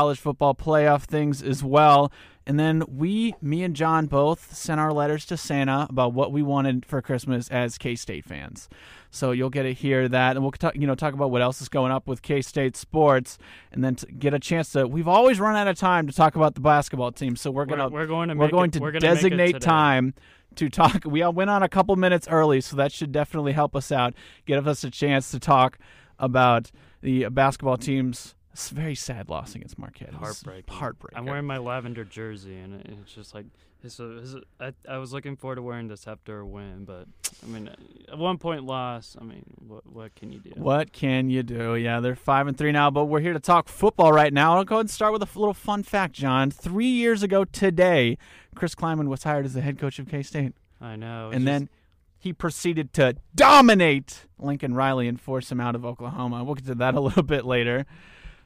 college football playoff things as well. And then we, me and John both sent our letters to Santa about what we wanted for Christmas as K State fans. So you'll get to hear that, and we'll talk, you know talk about what else is going up with K State sports, and then to get a chance to. We've always run out of time to talk about the basketball team, so we're gonna we're, we're going to we're going it, to we're designate time to talk. We all went on a couple minutes early, so that should definitely help us out, give us a chance to talk about the basketball team's it's a very sad loss against Marquette. Heartbreaking. Heartbreaking. I'm wearing my lavender jersey, and it's just like it's a, it's a, I, I was looking forward to wearing this after a win, but I mean, a one point loss. I mean, what what can you do? What can you do? Yeah, they're five and three now, but we're here to talk football right now. I'll go ahead and start with a little fun fact, John. Three years ago today, Chris Klieman was hired as the head coach of K State. I know. And then he proceeded to dominate Lincoln Riley and force him out of Oklahoma. We'll get to that a little bit later.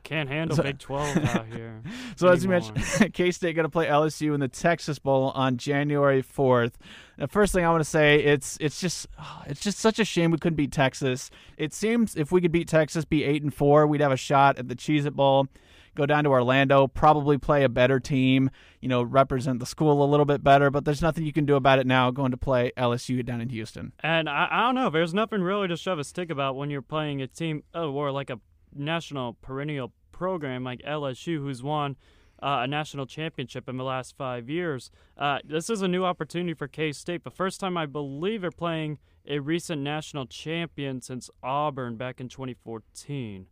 Can't handle so, Big 12 out here. so, anymore. as you mentioned, K State going to play LSU in the Texas Bowl on January 4th. The first thing I want to say, it's it's just it's just such a shame we couldn't beat Texas. It seems if we could beat Texas, be eight and four, we'd have a shot at the Cheez It Bowl. Go down to Orlando, probably play a better team, you know, represent the school a little bit better. But there's nothing you can do about it now. Going to play LSU down in Houston, and I, I don't know. There's nothing really to shove a stick about when you're playing a team oh, or like a national perennial program like LSU, who's won uh, a national championship in the last five years. Uh, this is a new opportunity for K State. The first time I believe they're playing a recent national champion since Auburn back in 2014.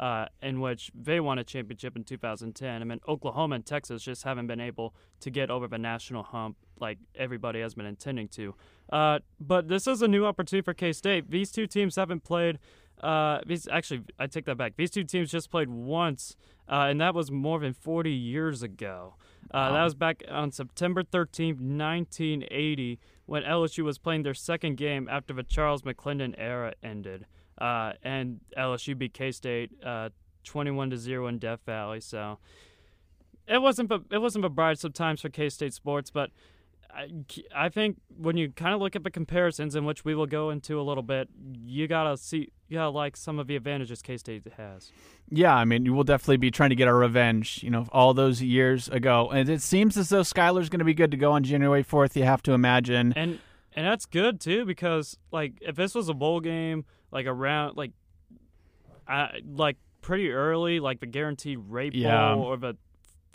Uh, in which they won a championship in 2010. I mean, Oklahoma and Texas just haven't been able to get over the national hump like everybody has been intending to. Uh, but this is a new opportunity for K State. These two teams haven't played uh, these actually, I take that back. These two teams just played once, uh, and that was more than 40 years ago. Uh, wow. That was back on September 13th, 1980, when LSU was playing their second game after the Charles McClendon era ended, uh, and LSU beat K State uh, 21 to zero in Death Valley. So it wasn't, it wasn't a bright sometimes for K State sports, but I, I think when you kind of look at the comparisons, in which we will go into a little bit, you gotta see, you gotta like some of the advantages K State has. Yeah, I mean, we'll definitely be trying to get our revenge. You know, all those years ago, and it seems as though Skylar's going to be good to go on January fourth. You have to imagine, and and that's good too because like if this was a bowl game, like around like, I like pretty early, like the guaranteed rate yeah. bowl or the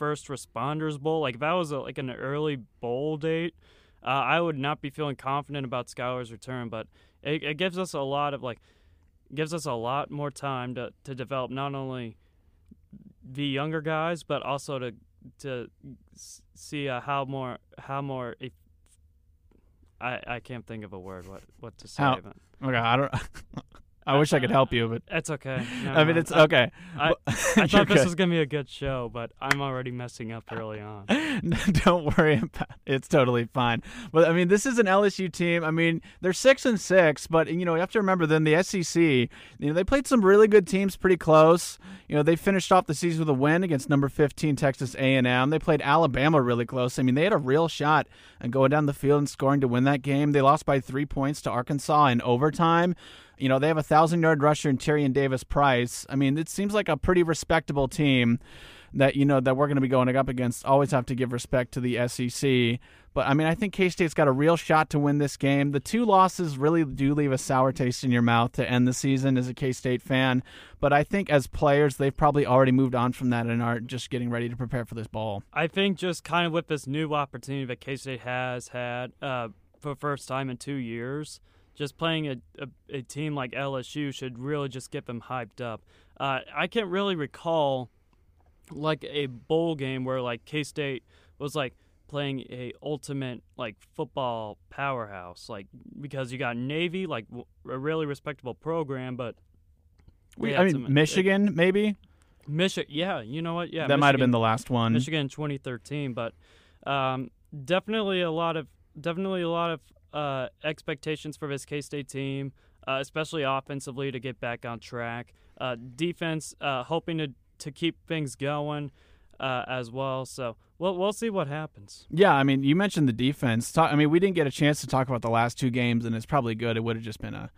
First Responders Bowl, like if that was a, like an early bowl date, uh, I would not be feeling confident about Skylar's return. But it, it, gives us a lot of like gives us a lot more time to to develop not only the younger guys, but also to to see uh, how more how more. If, I I can't think of a word what what to say. How, okay, I don't. I wish I could help you, but it's okay. No, I mean, it's okay. I, I, thought this was gonna be a good show, but I'm already messing up early on. Don't worry about it. It's totally fine. But I mean, this is an LSU team. I mean, they're six and six, but you know, you have to remember then the SEC. You know, they played some really good teams pretty close. You know, they finished off the season with a win against number 15 Texas A&M. They played Alabama really close. I mean, they had a real shot at going down the field and scoring to win that game. They lost by three points to Arkansas in overtime. You know, they have a thousand yard rusher in Tyrion Davis Price. I mean, it seems like a pretty respectable team that, you know, that we're going to be going up against. Always have to give respect to the SEC. But I mean, I think K State's got a real shot to win this game. The two losses really do leave a sour taste in your mouth to end the season as a K State fan. But I think as players, they've probably already moved on from that and are just getting ready to prepare for this ball. I think just kind of with this new opportunity that K State has had uh, for the first time in two years just playing a, a, a, team like LSU should really just get them hyped up. Uh, I can't really recall like a bowl game where like K State was like playing a ultimate like football powerhouse, like because you got Navy, like a really respectable program, but we, I mean some, Michigan it, maybe. Michigan, yeah, you know what? Yeah, that might have been the last one. Michigan 2013, but um, definitely a lot of definitely a lot of uh, expectations for this K State team, uh, especially offensively, to get back on track. Uh, defense, uh, hoping to to keep things going uh, as well. So we'll we'll see what happens. Yeah, I mean, you mentioned the defense. Talk, I mean, we didn't get a chance to talk about the last two games, and it's probably good. It would have just been a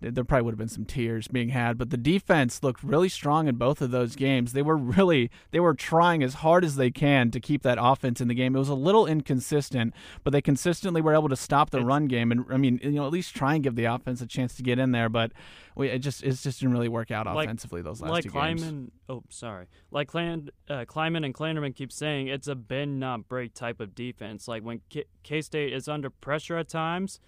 there probably would have been some tears being had. But the defense looked really strong in both of those games. They were really they were trying as hard as they can to keep that offense in the game. It was a little inconsistent, but they consistently were able to stop the it's, run game and I mean you know at least try and give the offense a chance to get in there. But we it just it just didn't really work out like, offensively those last like two Klieman, games. Oh, sorry. Like Clan, uh, Klieman and Klanderman keep saying, it's a bend not break type of defense. Like when K State is under pressure at times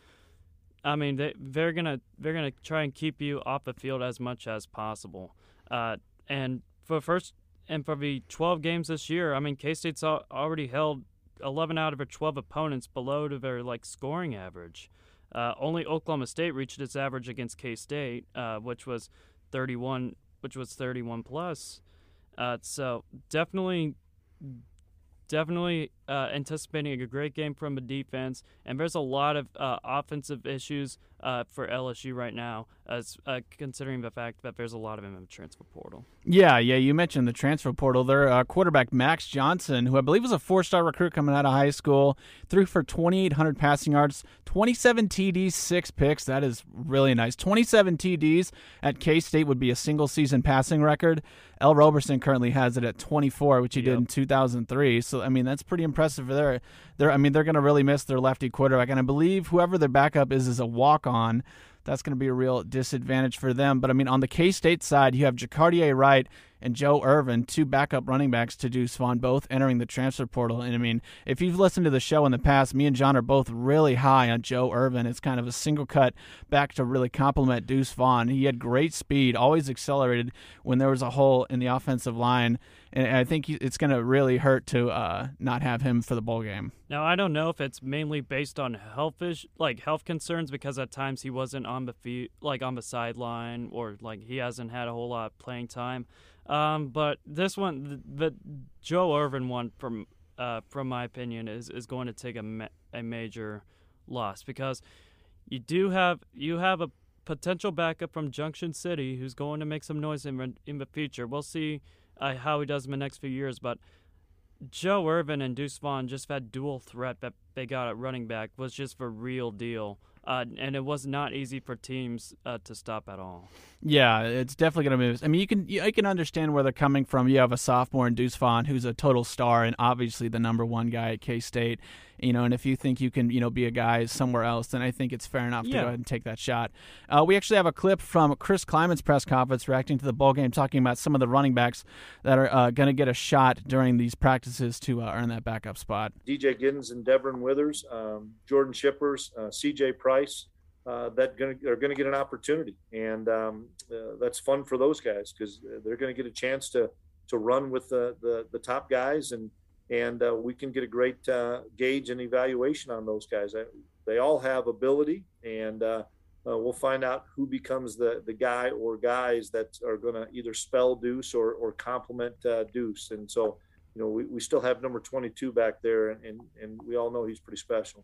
I mean, they they're gonna they're gonna try and keep you off the field as much as possible. Uh, and for first and for the 12 games this year, I mean, K State's already held 11 out of their 12 opponents below to their like scoring average. Uh, only Oklahoma State reached its average against K State, uh, which was 31, which was 31 plus. Uh, so definitely definitely uh, anticipating a great game from the defense, and there's a lot of uh, offensive issues uh, for LSU right now, as uh, considering the fact that there's a lot of them in the transfer portal. Yeah, yeah, you mentioned the transfer portal. Their uh, quarterback Max Johnson, who I believe was a four-star recruit coming out of high school, threw for 2,800 passing yards, 27 TDs, six picks. That is really nice. 27 TDs at K State would be a single-season passing record. Ell Roberson currently has it at 24, which he yep. did in 2003. So I mean, that's pretty impressive for their. Their, I mean, they're going to really miss their lefty quarterback, and I believe whoever their backup is is a walk-on that's going to be a real disadvantage for them. But I mean, on the K State side, you have Jacardia Wright and Joe Ervin, two backup running backs to Deuce Vaughn, both entering the transfer portal. And I mean, if you've listened to the show in the past, me and John are both really high on Joe Ervin. It's kind of a single cut back to really complement Deuce Vaughn. He had great speed, always accelerated when there was a hole in the offensive line. And I think it's going to really hurt to uh, not have him for the bowl game. Now I don't know if it's mainly based on health ish, like health concerns, because at times he wasn't on the feet, like on the sideline, or like he hasn't had a whole lot of playing time. Um, but this one, the, Joe Ervin one, from uh, from my opinion, is is going to take a ma- a major loss because you do have you have a potential backup from Junction City who's going to make some noise in in the future. We'll see uh, how he does in the next few years, but. Joe Ervin and Deuce Vaughn just that dual threat that they got at running back was just the real deal uh, and it was not easy for teams uh, to stop at all. Yeah, it's definitely going to move. I mean, you can you, you, can understand where they're coming from. You have a sophomore in Deuce Vaughn who's a total star and obviously the number one guy at K State. You know, and if you think you can, you know, be a guy somewhere else, then I think it's fair enough yeah. to go ahead and take that shot. Uh, we actually have a clip from Chris Klieman's press conference reacting to the bowl game, talking about some of the running backs that are uh, going to get a shot during these practices to uh, earn that backup spot. DJ Giddens and Devon Withers, um, Jordan Shippers, uh, C.J. Price uh, that gonna, are going to get an opportunity, and um, uh, that's fun for those guys because they're going to get a chance to to run with the the, the top guys, and and uh, we can get a great uh, gauge and evaluation on those guys. They all have ability, and uh, uh, we'll find out who becomes the the guy or guys that are going to either spell Deuce or or complement Deuce, and so. You know, we, we still have number 22 back there, and, and, and we all know he's pretty special.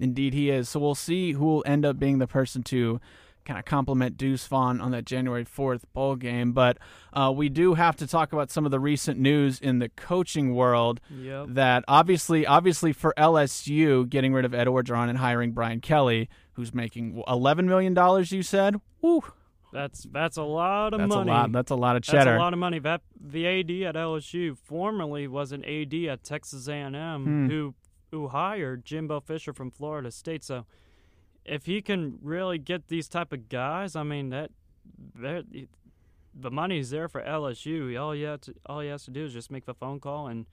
Indeed, he is. So we'll see who will end up being the person to kind of compliment Deuce Vaughn on that January 4th bowl game. But uh, we do have to talk about some of the recent news in the coaching world. Yep. That obviously, obviously for LSU, getting rid of Ed Orgeron and hiring Brian Kelly, who's making $11 million, you said? Woo. That's that's a lot of that's money. A lot, that's a lot of cheddar. That's a lot of money. That the AD at LSU formerly was an AD at Texas A&M hmm. who who hired Jimbo Fisher from Florida State. So if he can really get these type of guys, I mean that the money's there for LSU. All he to, all he has to do is just make the phone call and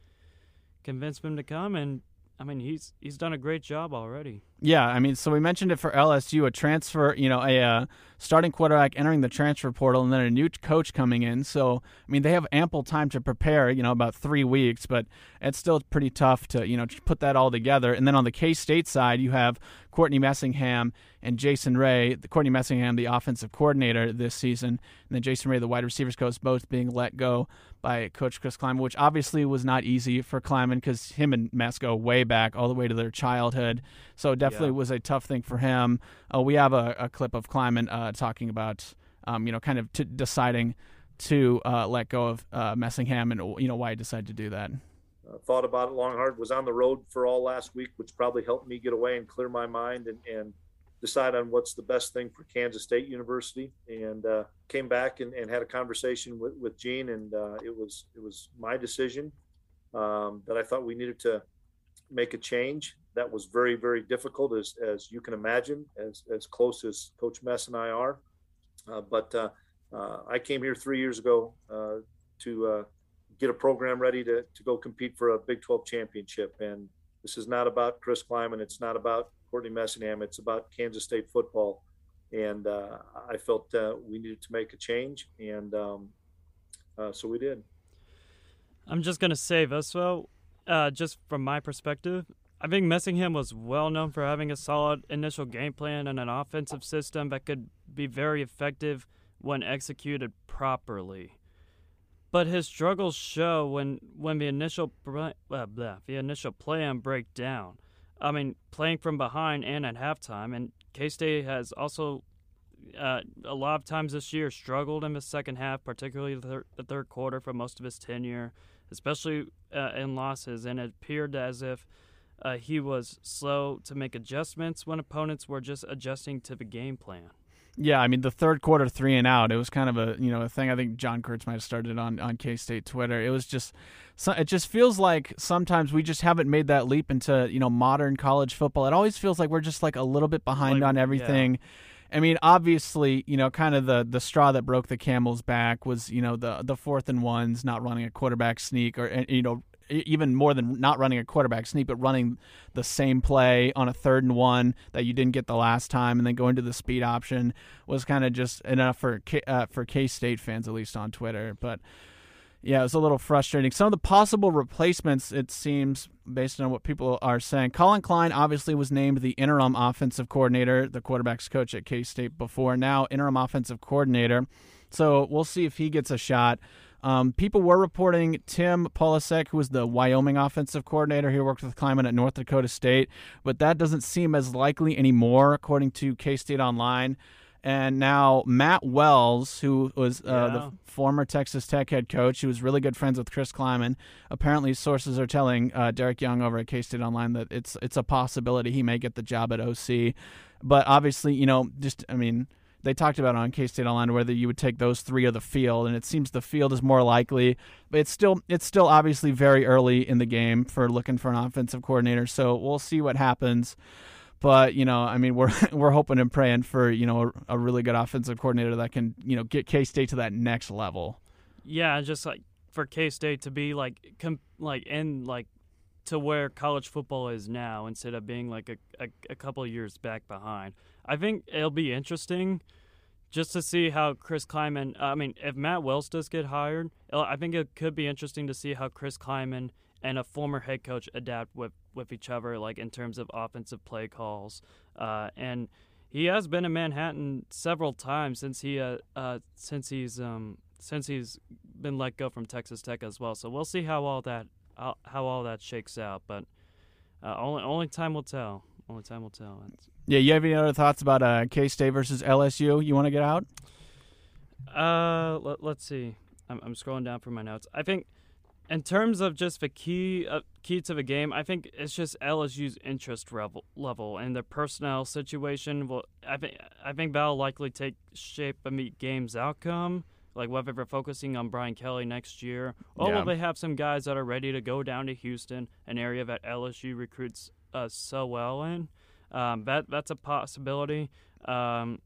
convince them to come and I mean, he's he's done a great job already. Yeah, I mean, so we mentioned it for LSU, a transfer, you know, a uh, starting quarterback entering the transfer portal, and then a new coach coming in. So, I mean, they have ample time to prepare, you know, about three weeks, but it's still pretty tough to, you know, put that all together. And then on the K State side, you have Courtney Messingham and Jason Ray, the Courtney Messingham, the offensive coordinator this season, and then Jason Ray, the wide receivers coach, both being let go by Coach Chris Klieman, which obviously was not easy for Klieman because him and Mess go way back, all the way to their childhood. So definitely yeah. was a tough thing for him. Uh, we have a, a, clip of Klieman uh, talking about, um, you know, kind of t- deciding to uh, let go of uh, Messingham and you know why he decided to do that. Uh, thought about it long hard. Was on the road for all last week, which probably helped me get away and clear my mind and and decide on what's the best thing for Kansas State University, and uh, came back and, and, had a conversation with, with Gene, and uh, it was it was my decision um, that I thought we needed to make a change. That was very very difficult, as as you can imagine, as as close as Coach Mess and I are. Uh, but uh, uh, I came here three years ago uh, to get a program ready to to go compete for a Big 12 championship, and this is not about Chris Klieman. It's not about Courtney Messingham. It's about Kansas State football. And uh, I felt uh, we needed to make a change, and um, uh, so we did. I'm just to say this, though, uh, just from my perspective. I think Messingham was well known for having a solid initial game plan and an offensive system that could be very effective when executed properly. But his struggles show when, when the initial uh, blah, the initial plan break down. I mean, playing from behind and at halftime. And K State has also, uh, a lot of times this year, struggled in the second half, particularly the, thir- the third quarter for most of his tenure, especially uh, in losses. And it appeared as if uh, he was slow to make adjustments when opponents were just adjusting to the game plan. Yeah, I mean the third quarter three and out. It was kind of a you know a thing. I think John Kurtz might have started on on K State Twitter. It was just it just feels like sometimes we just haven't made that leap into you know modern college football. It always feels like we're just like a little bit behind like, on everything. Yeah. I mean, obviously, you know, kind of the the straw that broke the camel's back was you know the the fourth and ones, not running a quarterback sneak, or you know even more than not running a quarterback sneak, but running the same play on a third and one that you didn't get the last time, and then going to the speed option was kind of just enough for K, uh, for K State fans, at least on Twitter. But yeah, it was a little frustrating. Some of the possible replacements, it seems, based on what people are saying, Collin Klein obviously was named the interim offensive coordinator, the quarterbacks coach at K State before, now interim offensive coordinator. So we'll see if he gets a shot. Um, people were reporting Tim Polasek, who was the Wyoming offensive coordinator, he worked with Klieman at North Dakota State, but that doesn't seem as likely anymore, according to K State Online. And now Matt Wells, who was uh, yeah. the former Texas Tech head coach, who was really good friends with Chris Klieman. Apparently, sources are telling uh, Derek Young over at K State Online that it's it's a possibility he may get the job at OC. But obviously, you know, just I mean, they talked about on K State Online whether you would take those three or the field, and it seems the field is more likely. But it's still it's still obviously very early in the game for looking for an offensive coordinator. So we'll see what happens. But you know, I mean, we're we're hoping and praying for you know a, a really good offensive coordinator that can you know get K State to that next level. Yeah, just like for K State to be like com- like in like to where college football is now instead of being like a, a, a couple years back behind. I think it'll be interesting just to see how Chris Klieman. I mean, if Matt Wells does get hired, I think it could be interesting to see how Chris Klieman and a former head coach adapt with with each other, like in terms of offensive play calls. Uh, and he has been in Manhattan several times since he uh, uh, since he's um, since he's been let go from Texas Tech as well. So we'll see how all that how, how all that shakes out. But uh, only only time will tell. Only time will tell. Yeah, you have any other thoughts about uh, K State versus LSU? You want to get out? Uh, let, us see. I'm, I'm scrolling down for my notes. I think, in terms of just the key uh, key to the game, I think it's just LSU's interest level level and their personnel situation. Well, I think I think that'll likely take shape of the game's outcome. Like whether they're focusing on Brian Kelly next year, or yeah. will they have some guys that are ready to go down to Houston, an area that LSU recruits uh, so well in. Um, that that's a possibility, um,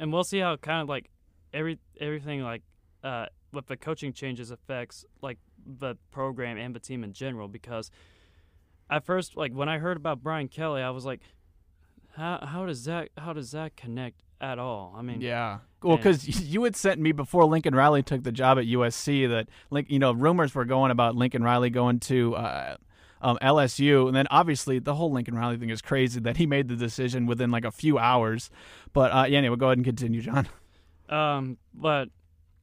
and we'll see how kind of like every everything like uh, with the coaching changes affects like the program and the team in general. Because at first, like when I heard about Brian Kelly, I was like, how how does that how does that connect at all? I mean, yeah. Well, because you had sent me before Lincoln Riley took the job at USC that, you know, rumors were going about Lincoln Riley going to uh, um, LSU. And then obviously the whole Lincoln Riley thing is crazy that he made the decision within like a few hours. But uh, yeah, anyway, go ahead and continue, John. Um, but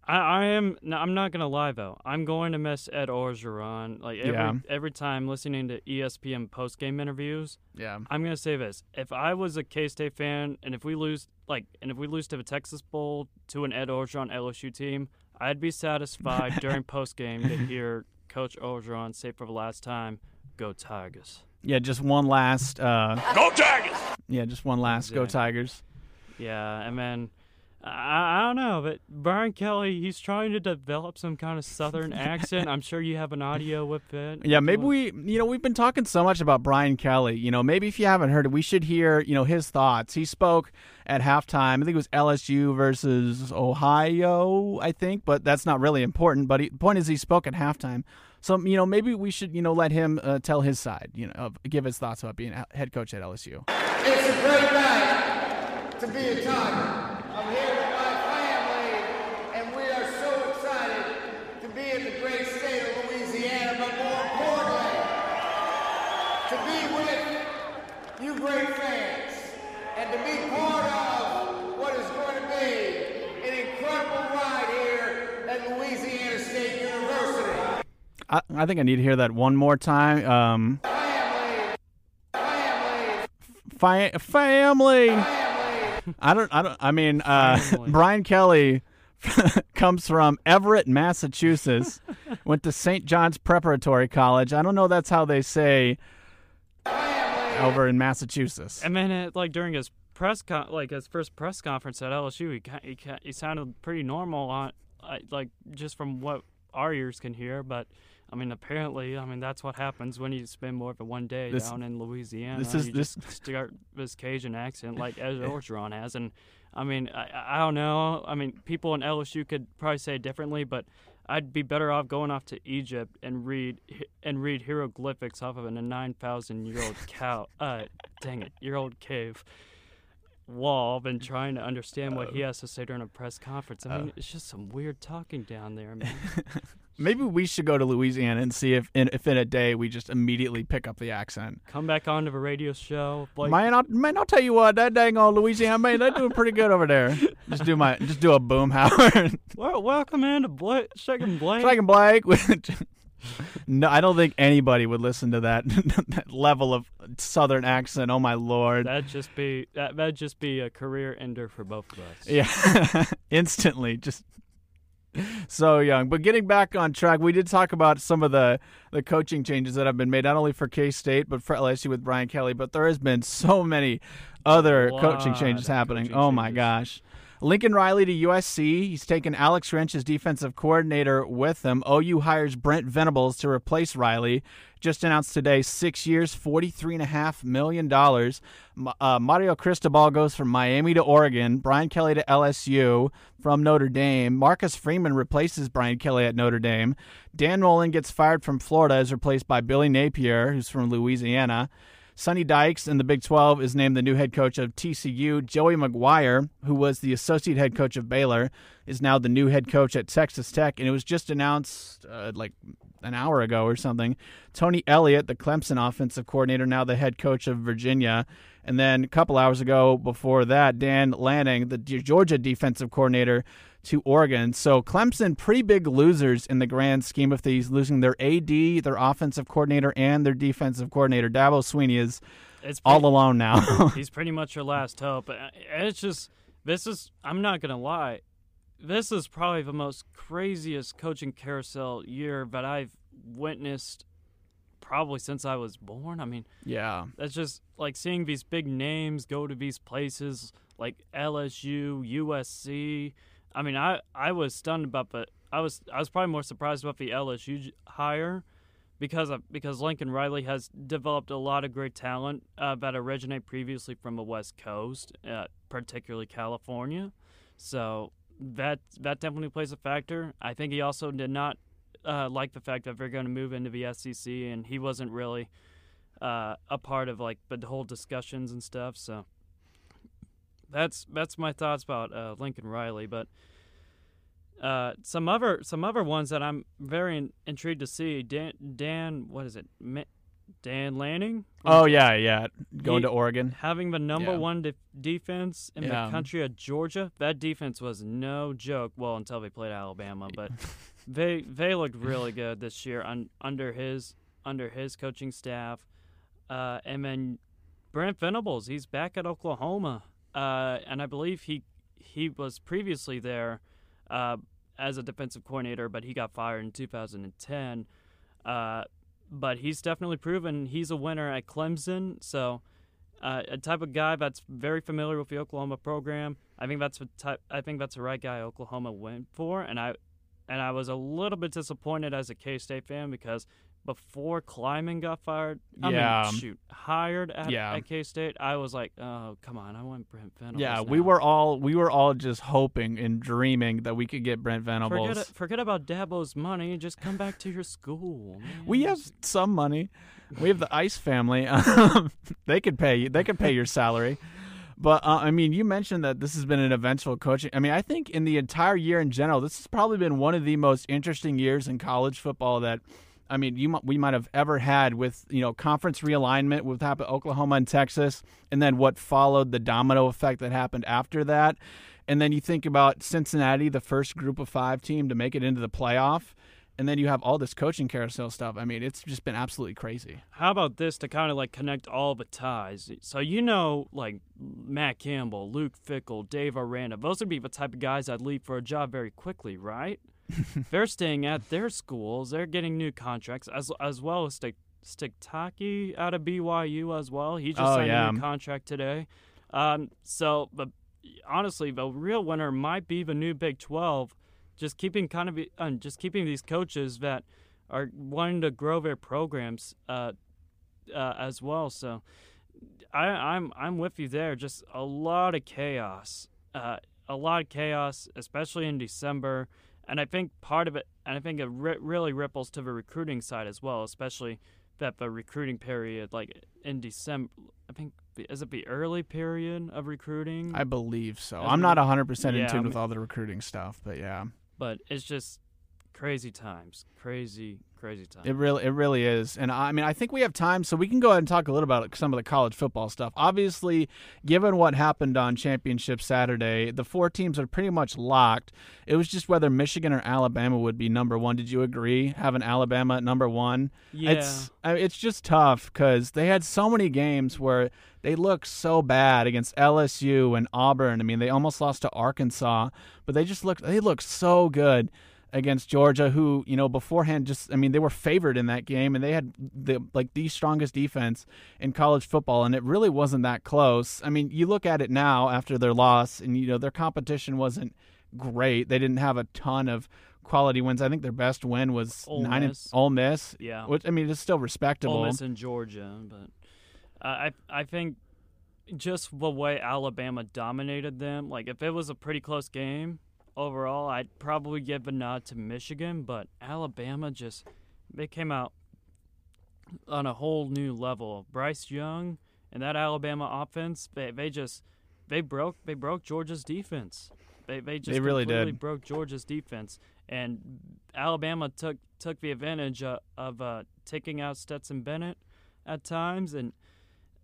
I, I am. I'm not gonna lie though. I'm going to miss Ed Orgeron. Like every yeah. every time listening to ESPN post game interviews. Yeah. I'm gonna say this: if I was a K State fan, and if we lose, like, and if we lose to the Texas Bowl to an Ed Orgeron LSU team, I'd be satisfied during post game to hear Coach Orgeron say for the last time, Go Tigers. Yeah, just one last. Uh, Go Tigers! Yeah, just one last. Go Tigers. Yeah, and then I, I don't know, but Brian Kelly, he's trying to develop some kind of Southern accent. I'm sure you have an audio with it. Yeah, maybe we, you know, we've been talking so much about Brian Kelly. You know, maybe if you haven't heard it, we should hear, you know, his thoughts. He spoke at halftime. I think it was LSU versus Ohio, I think, but that's not really important. But he, the point is, he spoke at halftime. So, you know, maybe we should, you know, let him uh, tell his side, you know, of, give his thoughts about being a head coach at LSU. It's a great night to be a Tiger. I'm here with my family, and we are so excited to be in the great state of Louisiana, but more importantly, to be with you great fans, and to be part of what is going to be an incredible ride here at Louisiana State University. I, I think I need to hear that one more time. Um, Family, family, fi- family. I don't. I don't. I mean, uh, Brian Kelly comes from Everett, Massachusetts. went to St. John's Preparatory College. I don't know. That's how they say over in Massachusetts. And then, it, like during his press con- like his first press conference at LSU, he he, he sounded pretty normal on like just from what our ears can hear. But I mean, apparently, I mean that's what happens when you spend more than one day This- down in Louisiana. this is- you this- just start this Cajun accent like Ed Orgeron has, and I mean, I, I don't know. I mean, people in LSU could probably say it differently, but. I'd be better off going off to Egypt and read and read hieroglyphics off of a nine thousand year old cow. Uh, dang it, year old cave wall than trying to understand what he has to say during a press conference. I mean, it's just some weird talking down there, man. Maybe we should go to Louisiana and see if, in, if in a day we just immediately pick up the accent. Come back onto a radio show, like man, I'll, man, I'll tell you what, that dang old Louisiana man, they're doing pretty good over there. Just do my, just do a boom Howard. well, welcome into Blake, Shaking Blake. Dragon Blake. no, I don't think anybody would listen to that that level of southern accent. Oh my lord. That'd just be that. That'd just be a career ender for both of us. Yeah, instantly, just so young. But getting back on track, we did talk about some of the the coaching changes that have been made, not only for K State but for LSU with Brian Kelly. But there has been so many other coaching changes happening. coaching oh my changes. gosh. Lincoln Riley to USC. He's taken Alex Grinch as defensive coordinator with him. OU hires Brent Venables to replace Riley. Just announced today, six years, $43.5 million. Uh, Mario Cristobal goes from Miami to Oregon. Brian Kelly to LSU from Notre Dame. Marcus Freeman replaces Brian Kelly at Notre Dame. Dan Mullen gets fired from Florida, is replaced by Billy Napier, who's from Louisiana. Sonny Dykes in the Big 12 is named the new head coach of TCU. Joey McGuire, who was the associate head coach of Baylor, is now the new head coach at Texas Tech. And it was just announced uh, like an hour ago or something. Tony Elliott, the Clemson offensive coordinator, now the head coach of Virginia. And then a couple hours ago before that, Dan Lanning, the Georgia defensive coordinator, to Oregon. So Clemson, pretty big losers in the grand scheme of things, losing their AD, their offensive coordinator, and their defensive coordinator. Dabo Swinney is It's all alone now. He's pretty much your last hope. Uh, It's just this is. I'm not gonna lie. This is probably the most craziest coaching carousel year that I've witnessed, probably since I was born. I mean, yeah. that's just like seeing these big names go to these places like LSU, USC. I mean, I I was stunned about the. I was I was probably more surprised about the LSU hire because of, because Lincoln Riley has developed a lot of great talent uh, that originate previously from the West Coast, uh, particularly California. So that that definitely plays a factor. I think he also did not uh, like the fact that they're going to move into the SEC, and he wasn't really uh, a part of like the whole discussions and stuff. So that's that's my thoughts about uh, Lincoln Riley. But uh, some other some other ones that I'm very in, intrigued to see. Dan Dan, what is it? Dan Lanning. Oh yeah, yeah. Going He- to Oregon. having the number Yeah. one de- defense in Yeah. the country of Georgia. That defense was no joke. Well, until they played Alabama, but they they looked really good this year un, under his under his coaching staff. Uh, and then Brent Venables, he's back at Oklahoma, uh, and I believe he he was previously there uh, as a defensive coordinator, but he got fired in 2010. But he's definitely proven he's a winner at Clemson. So uh, a type of guy that's very familiar with the Oklahoma program. I think that's the type. I think that's the right guy Oklahoma went for, and I and I was a little bit disappointed as a K State fan because before Klieman got fired, I Yeah. mean, shoot, hired at, Yeah. at K State, I was like, oh come on, I want Brent Venables. Yeah, now. we were all we were all just hoping and dreaming that we could get Brent Venables. Forget, forget about Dabo's money. and Just come back to your school. Man. We have some money. We have the Ice family. They could pay you. They could pay your salary. But uh, I mean, you mentioned that this has been an eventual coaching. I mean, I think in the entire year in general, this has probably been one of the most interesting years in college football that. I mean, you we might have ever had with you know conference realignment with happened Oklahoma and Texas, and then what followed the domino effect that happened after that, and then you think about Cincinnati, the first Group of Five team to make it into the playoff, and then you have all this coaching carousel stuff. I mean, it's just been absolutely crazy. How about this to kind of like connect all the ties? So you know, like Matt Campbell, Luke Fickell, Dave Aranda, those would be the type of guys I'd leave for a job very quickly, right? they're staying at their schools. They're getting new contracts as as well as Stick Sitake out of BYU as well. He just Oh, signed yeah. a new contract today. Um, so, but honestly, the real winner might be the new Big Twelve. Just keeping kind of uh, just keeping these coaches that are wanting to grow their programs uh, uh, as well. So I, I'm I'm with you there. Just a lot of chaos, uh, a lot of chaos, especially in December. And I think part of it, and I think it ri- really ripples to the recruiting side as well, especially that the recruiting period, like in December. I think is it the early period of recruiting? I believe so. As I'm not 100% in Yeah, tune I with all the recruiting stuff, but yeah. but it's just crazy times, crazy, crazy times. It really, it really is, and I mean, I think we have time, so we can go ahead and talk a little about some of the college football stuff. Obviously, given what happened on Championship Saturday, the four teams are pretty much locked. It was just whether Michigan or Alabama would be number one. Did you agree having Alabama at number one? yeah, It's I mean, it's just tough because they had so many games where they looked so bad against LSU and Auburn. I mean, they almost lost to Arkansas, but they just looked they looked so good against Georgia, who you know beforehand just I mean they were favored in that game and they had the like the strongest defense in college football, and it really wasn't that close. I mean, you look at it now after their loss, and you know their competition wasn't great. They didn't have a ton of quality wins. I think their best win was Ole nine Miss. Ole Miss. yeah. Which I mean, it's still respectable. Ole Miss in Georgia, but uh, I I think just the way Alabama dominated them, like if it was a pretty close game overall, I'd probably give a nod to Michigan, but Alabama just they came out on a whole new level. Bryce Young and that Alabama offense, they they just they broke they broke Georgia's defense. They they just They really completely did. broke Georgia's defense, and Alabama took took the advantage uh, of uh, taking out Stetson Bennett at times, and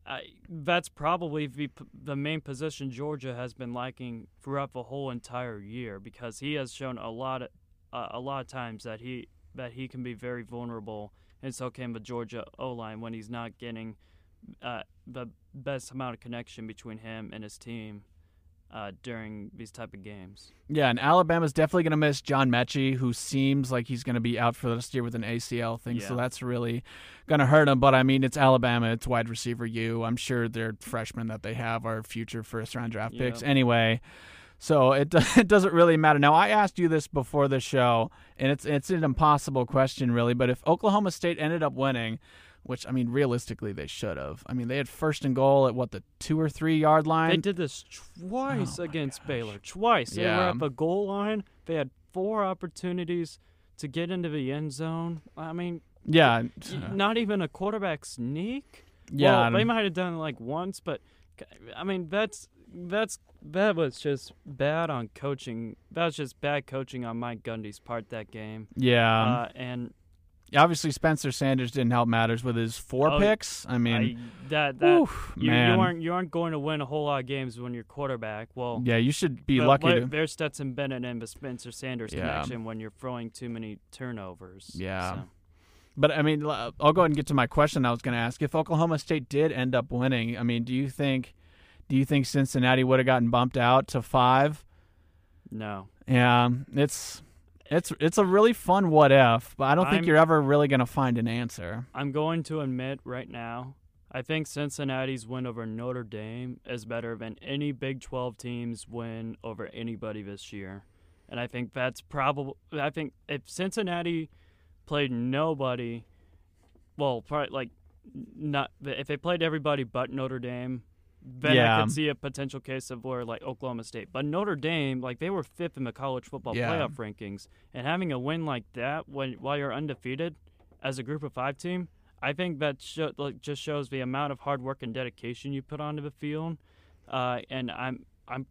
I, that's probably the main position Georgia has been lacking throughout the whole entire year because he has shown a lot of uh, a lot of times that he that he can be very vulnerable, and so can the Georgia O line when he's not getting uh, the best amount of connection between him and his team uh, during these type of games. Yeah, and Alabama's definitely going to miss John Metchie, who seems like he's going to be out for this year with an ACL thing. So that's really going to hurt him. But I mean, it's Alabama. It's wide receiver U. I'm sure their freshmen that they have are future first round draft picks anyway. So it it doesn't really matter. Now I asked you this before the show, and it's it's an impossible question really. But if Oklahoma State ended up winning, which I mean realistically they should have. I mean they had first and goal at what the two or three yard line. They did this twice Oh against Baylor. Twice. They were Yeah. at the goal line. They had four opportunities to get into the end zone. I mean, yeah, not even a quarterback sneak. yeah. Well, they might have done it like once, but I mean, that's that's that was just bad on coaching. That was just bad coaching on Mike Gundy's part that game. yeah. uh, and obviously Spencer Sanders didn't help matters with his four Oh, picks. I mean, I, that that oof, you, you aren't you aren't going to win a whole lot of games when you're quarterback. Well, yeah, you should be lucky what- to. There's Stetson Bennett and the Spencer Sanders Yeah. connection when you're throwing too many turnovers. Yeah. So, But I mean, uh, I'll go ahead and get to my question. I was going to ask if Oklahoma State did end up winning. I mean, do you think, do you think Cincinnati would have gotten bumped out to five? no. Yeah, it's it's it's a really fun what if, but I don't think I'm- you're ever really going to find an answer. I'm going to admit right now, I think Cincinnati's win over Notre Dame is better than any Big 12 team's win over anybody this year. And I think that's probably, I think if Cincinnati played nobody, well, probably like, not if they played everybody but Notre Dame, then Yeah. I could see a potential case of where like Oklahoma State. But Notre Dame, like they were fifth in the college football Yeah. playoff rankings, and having a win like that when while you're undefeated as a group of five team, I think that sho- like just shows the amount of hard work and dedication you put onto the field. Uh, and I'm I'm.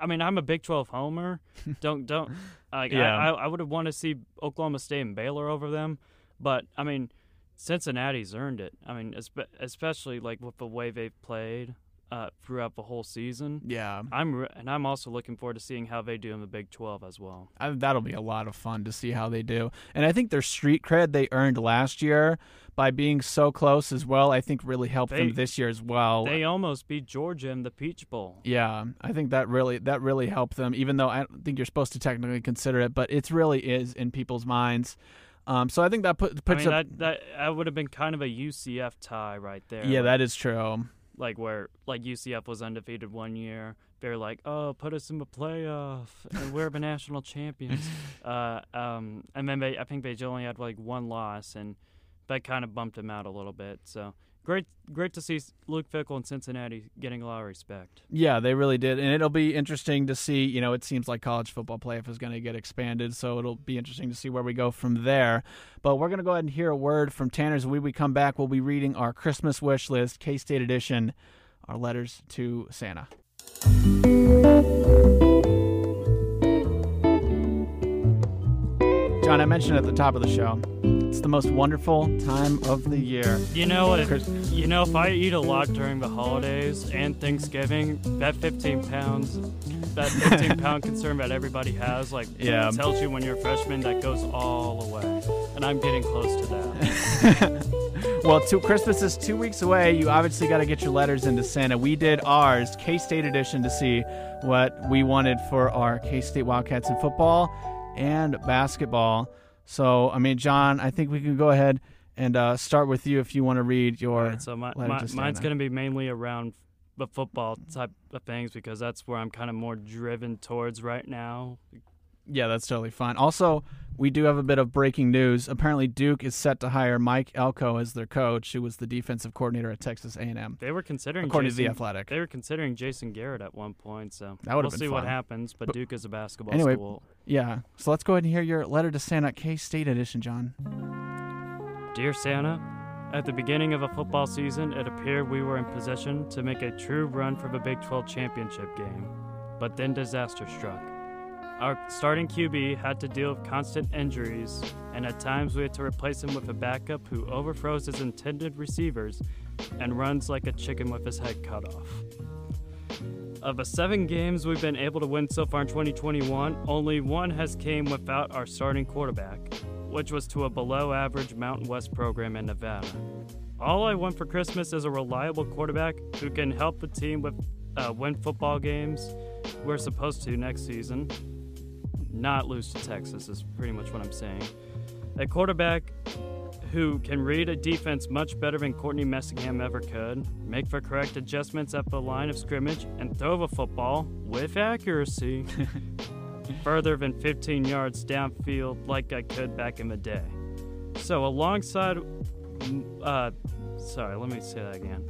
I mean, I'm a Big 12 homer. Don't don't like Yeah. I, I, I would have wanted to see Oklahoma State and Baylor over them, but I mean, Cincinnati's earned it. I mean, especially like with the way they've played uh, throughout the whole season. Yeah, I'm re- and I'm also looking forward to seeing how they do in the Big 12 as well. I, that'll be a lot of fun to see how they do. And I think their street cred they earned last year by being so close as well, I think really helped They- them this year as well. They almost beat Georgia in the Peach Bowl. yeah, I think that really that really helped them. Even though I don't think you're supposed to technically consider it, but it really is in people's minds. Um, so I think that put, I mean, up. that, that that would have been kind of a UCF tie right there. yeah, like, that is true. like where like UCF was undefeated one year. They're like, oh, put us in the playoff, and we're the national champions. Uh, um, and then they, I think they only had like one loss, and that kind of bumped them out a little bit. So great, great to see Luke Fickell and Cincinnati getting a lot of respect. Yeah, they really did, and it'll be interesting to see. You know, it seems like college football playoff is going to get expanded, so it'll be interesting to see where we go from there. But we're going to go ahead and hear a word from Tanner's. When we come back, we'll be reading our Christmas wish list, K State edition, our letters to Santa. John, I mentioned at the top of the show, it's the most wonderful time of the year. You know, if, you know, if I eat a lot during the holidays and Thanksgiving, that 15 pounds, that 15 pound concern that everybody has, like, Yeah. tells you when you're a freshman that goes all away. And I'm getting close to that. Well, two, Christmas is two weeks away. You obviously got to get your letters into Santa. We did ours, K State edition, to see what we wanted for our K State Wildcats in football and basketball. So, I mean, John, I think we can go ahead and uh, start with you if you want to read your. Right, so my, my, mine's going to be mainly around the football type of things because that's where I'm kind of more driven towards right now. Yeah, that's totally fine. Also, we do have a bit of breaking news. Apparently, Duke is set to hire Mike Elko as their coach, who was the defensive coordinator at Texas A&M, They were considering according to Jason, the Athletic. They were considering Jason Garrett at one point, so That we'll see what happens. But, But- Duke is a basketball Anyway, school. Yeah. So let's go ahead and hear your letter to Santa K State edition, John. Dear Santa, at the beginning of a football season, it appeared we were in position to make a true run for the Big 12 championship game. But then disaster struck. Our starting QB had to deal with constant injuries, and at times we had to replace him with a backup who overthrows his intended receivers and runs like a chicken with his head cut off. Of the seven games we've been able to win so far in 2021, only one has came without our starting quarterback, which was to a below average Mountain West program in Nevada. All I want for Christmas is a reliable quarterback who can help the team with uh, win football games we're supposed to next season. Not lose to Texas is pretty much what I'm saying. A quarterback who can read a defense much better than Courtney Messingham ever could, make the correct adjustments at the line of scrimmage, and throw the football with accuracy further than 15 yards downfield like I could back in the day. So, alongside, uh, sorry, let me say that again.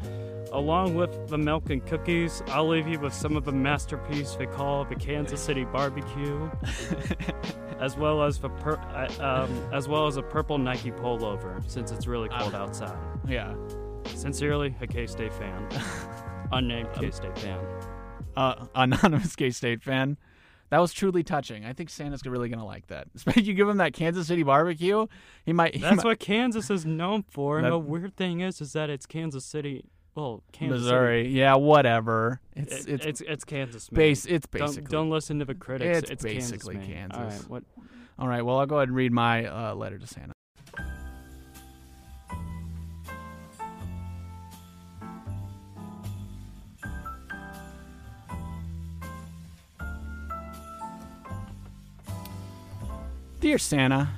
Along with the milk and cookies, I'll leave you with some of the masterpiece they call the Kansas City barbecue, as well as the pur- uh, um, as well as a purple Nike pullover, since it's really cold outside. Yeah. Sincerely, a K State fan, unnamed K State fan. Uh, anonymous K State fan. That was truly touching. I think Santa's really gonna like that. Especially you give him that Kansas City barbecue, he might. He That's might what Kansas is known for. And That- the weird thing is, is that it's Kansas City. Well, Kansas Missouri. Yeah, whatever. It's It- it's it's it's Kansas. man. base. It's Don't, basically. don't listen to the critics. It's Kansas, basically man. All Kansas. right, what? All right. Well, I'll go ahead and read my uh, letter to Santa. Dear Santa,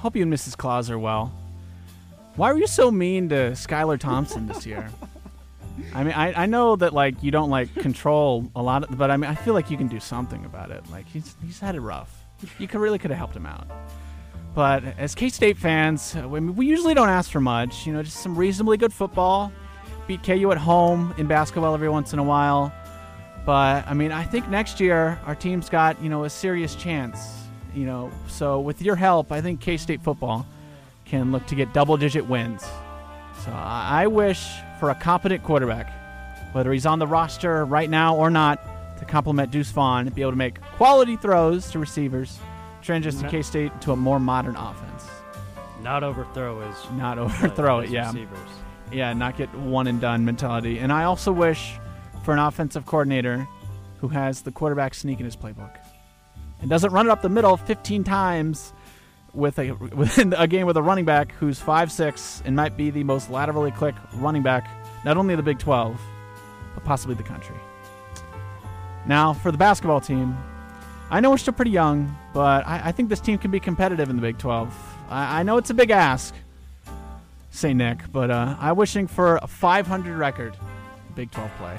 hope you and Mrs. Claus are well. Why were you so mean to Skylar Thompson this year? I mean, I, I know that like you don't like control a lot, of, but I mean, I feel like you can do something about it. Like he's he's had it rough. You could really could have helped him out. But as K State fans, uh, we, we usually don't ask for much. You know, just some reasonably good football. Beat KU at home in basketball every once in a while. But I mean, I think next year our team's got you know a serious chance. You know, so with your help, I think K State football can look to get double-digit wins. So I I wish for a competent quarterback, whether he's on the roster right now or not, to complement Deuce Vaughn and be able to make quality throws to receivers, transition No. K State to a more modern offense. Not overthrow is Not overthrow it, yeah. Receivers. Yeah, not get one and done mentality. And I also wish for an offensive coordinator who has the quarterback sneak in his playbook and doesn't run it up the middle 15 times with a within a game with a running back who's five six and might be the most laterally quick running back not only the Big 12 but possibly the country. Now for the basketball team, I know we're still pretty young, but I, I think this team can be competitive in the Big 12. I, I know it's a big ask, say Nick, but uh, I'm wishing for a 500 record Big 12 play.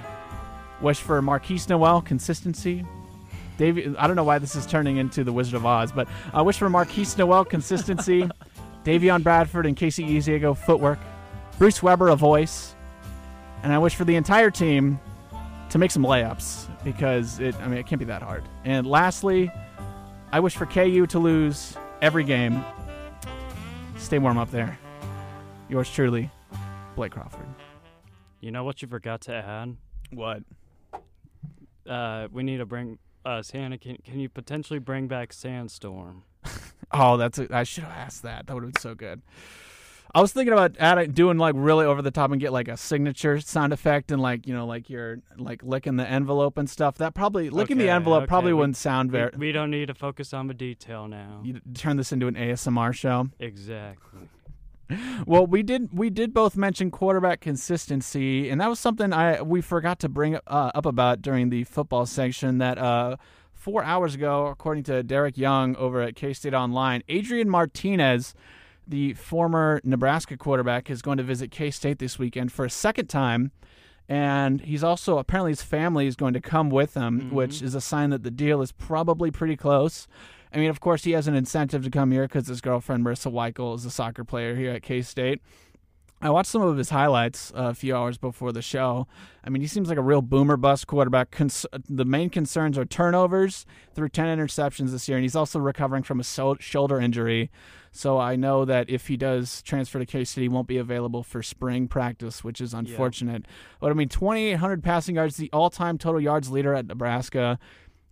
Wish for Markquis Nowell consistency. Davy, I don't know why this is turning into the Wizard of Oz, but I wish for Markquis Nowell consistency. Davion Bradford and Kaosi Ezeagu footwork. Bruce Weber a voice. And I wish for the entire team to make some layups because it I mean it can't be that hard. And lastly, I wish for KU to lose every game. Stay warm up there. Yours truly, Blake Crawford. You know what you forgot to add? What? Uh, we need to bring uh, Santa. Can, can you potentially bring back Sandstorm? Oh, that's a, I should have asked that. That would have been so good. I was thinking about adding, doing like really over the top and get like a signature sound effect and like you know like you're like licking the envelope and stuff. That probably licking the envelope okay, probably we- wouldn't sound We, very. we don't need to focus on the detail now. You turn this into an ASMR show. Exactly. Well, we did we did both mention quarterback consistency, and that was something I we forgot to bring uh, up about during the football section. That uh, four hours ago, according to Derek Young over at K State Online, Adrian Martinez, the former Nebraska quarterback, is going to visit K State this weekend for a second time. And he's also apparently his family is going to come with him, which is a sign that the deal is probably pretty close. I mean, of course, he has an incentive to come here because his girlfriend Marissa Weichel is a soccer player here at K State. I watched some of his highlights uh, a few hours before the show. I mean, he seems like a real boomer bust quarterback. Cons- the main concerns are turnovers through 10 interceptions this year, and he's also recovering from a so- shoulder injury. So I know that if he does transfer to K State, he won't be available for spring practice, which is unfortunate. But I mean, 2,800 passing yards, the all time total yards leader at Nebraska.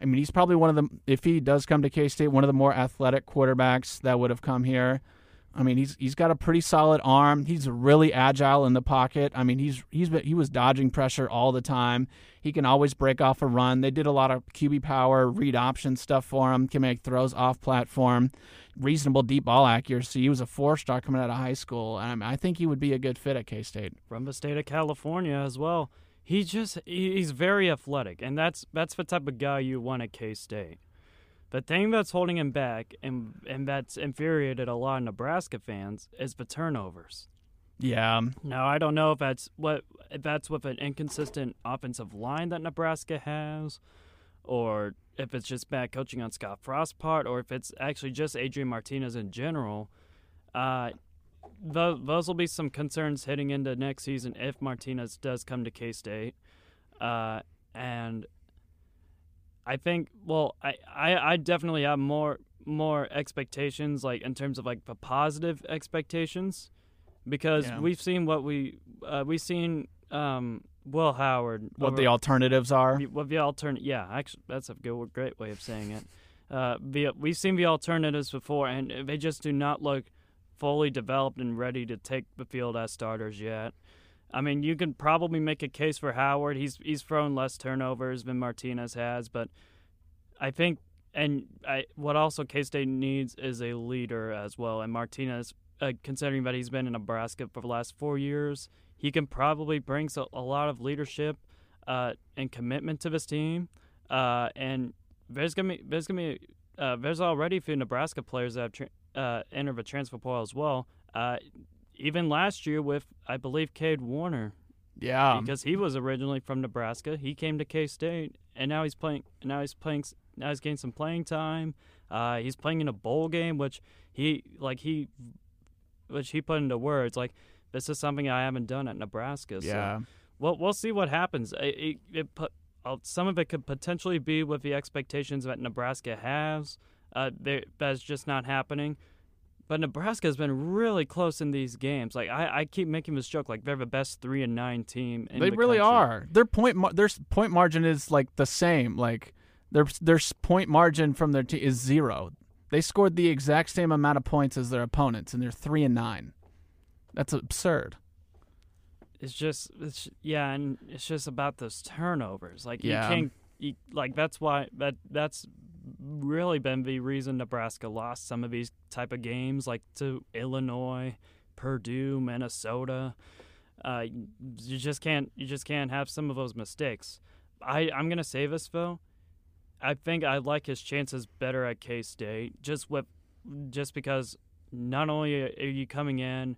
I mean, he's probably one of the, if he does come to K State, one of the more athletic quarterbacks that would have come here. I mean, he's he's got a pretty solid arm. He's really agile in the pocket. I mean, he's he's been, he was dodging pressure all the time. He can always break off a run. They did a lot of QB power, read option stuff for him. Can make throws off platform, reasonable deep ball accuracy. He was a four star coming out of high school. And I, mean, I think he would be a good fit at K State. From the state of California as well. He just he's very athletic, and that's that's the type of guy you want at K State. The thing that's holding him back and and that's infuriated a lot of Nebraska fans is the turnovers. Yeah, Now I don't know if that's what if that's with an inconsistent offensive line that Nebraska has, or if it's just bad coaching on Scott Frost's part, or if it's actually just Adrian Martinez in general. Uh, tho- those will be some concerns heading into next season if Martinez does come to K State, uh, and I think well I, I, I definitely have more more expectations like in terms of like the positive expectations because Yeah. we've seen what we uh, we've seen um, Will Howard what over- the alternatives are. what the alternate? Yeah, actually, that's a good, great way of saying it. Uh, the, we've seen the alternatives before, and they just do not look fully developed and ready to take the field as starters yet. I mean, you can probably make a case for Howard. He's he's thrown less turnovers than Martinez has, but I think, and I what also K State needs is a leader as well. And Martinez, uh, considering that he's been in Nebraska for the last four years, he can probably bring so, a lot of leadership uh, and commitment to this team. Uh, and there's gonna be there's gonna be uh, there's already a few Nebraska players that have tra- uh, the transfer portal as well. Uh, even last year with I believe Cade Warner Yeah. because he was originally from Nebraska. He came to K State, and now he's playing. Now he's playing. Now he's gained some playing time. Uh, he's playing in a bowl game, which he like he, which he put into words like this is something I haven't done at Nebraska. yeah. So we'll we'll see what happens. It, it, it put, uh, some of it could potentially be with the expectations that Nebraska has. Uh, they- that's just not happening. But Nebraska has been really close in these games. Like I, I keep making this joke, like they're the best three and nine team. In they the really country. are. Their point mar- their point margin is like the same. Like their their point margin from their team is zero. They scored the exact same amount of points as their opponents, and they're three and nine. That's absurd. It's just, it's yeah, and it's just about those turnovers. Like Yeah. you can't, you, like that's why that that's really been the reason Nebraska lost some of these type of games, like to Illinois, Purdue, Minnesota. Uh, you just can't, you just can't have some of those mistakes. I I'm gonna say this though. I think I like his chances better at K State, just with, just because not only are you coming in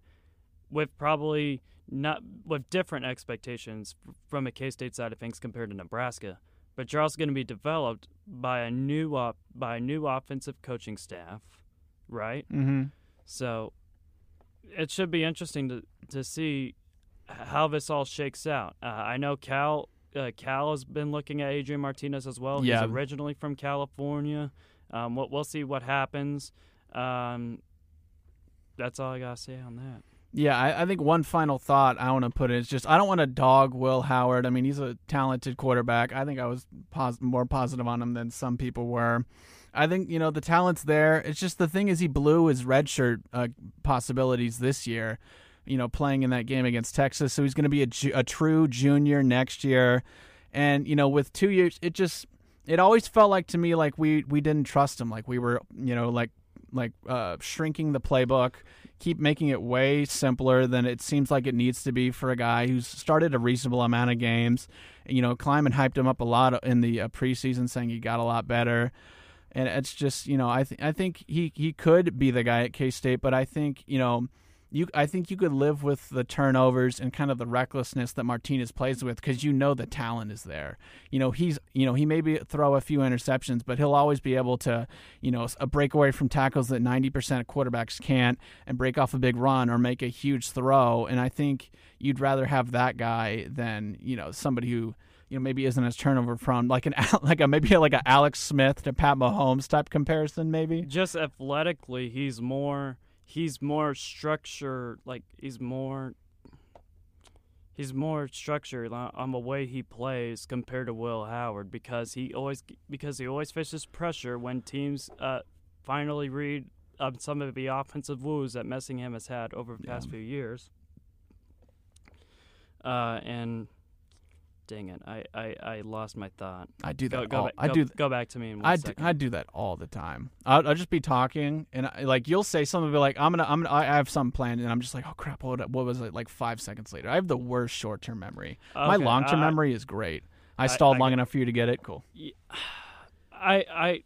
with probably not with different expectations from a K State side of things compared to Nebraska, but you're also going to be developed by a new op- by a new offensive coaching staff, right? Mm-hmm. So it should be interesting to to see how this all shakes out. Uh, I know Cal uh, Cal has been looking at Adrian Martinez as well. Yeah. He's originally from California. Um, we'll, we'll see what happens. Um, that's all I gotta say on that. Yeah, I, I think one final thought I want to put in is just I don't want to dog Will Howard. I mean, he's a talented quarterback. I think I was pos- more positive on him than some people were. I think you know the talent's there. It's just the thing is he blew his redshirt uh, possibilities this year. You know, playing in that game against Texas, so he's going to be a, ju- a true junior next year. And you know, with two years, it just it always felt like to me like we we didn't trust him. Like we were you know like like uh, shrinking the playbook keep making it way simpler than it seems like it needs to be for a guy who's started a reasonable amount of games. You know, Klieman hyped him up a lot in the uh, preseason, saying he got a lot better. And it's just, you know, I think I think he he could be the guy at K State, but I think you know, you I think you could live with the turnovers and kind of the recklessness that Martinez plays with because you know the talent is there. You know, he's you know he maybe throw a few interceptions, but he'll always be able to, you know, a uh, breakaway from tackles that ninety percent of quarterbacks can't, and break off a big run or make a huge throw. And I think you'd rather have that guy than you know somebody who you know maybe isn't as turnover prone, like an like a maybe like a Alex Smith to Pat Mahomes type comparison, maybe. Just athletically, he's more he's more structured. Like he's more he's more structured on on the way he plays compared to Will Howard because he always because he always faces pressure when teams uh, finally read um, some of the offensive woes that Messingham has had over the past Yeah. few years. Uh, and dang it, I, I, I lost my thought. I do Go, that. go, all, back, I go, do. go back to me in I do. I do that all the time. I'll, I'll just be talking, and I, like you'll say something, be like, "I'm gonna, I'm gonna, I have some plan, and I'm just like, "Oh crap, what, what was it?" Like five seconds later, I have the worst short term memory. My long term uh, memory is great. I stalled I long enough for you to get it. Cool. I I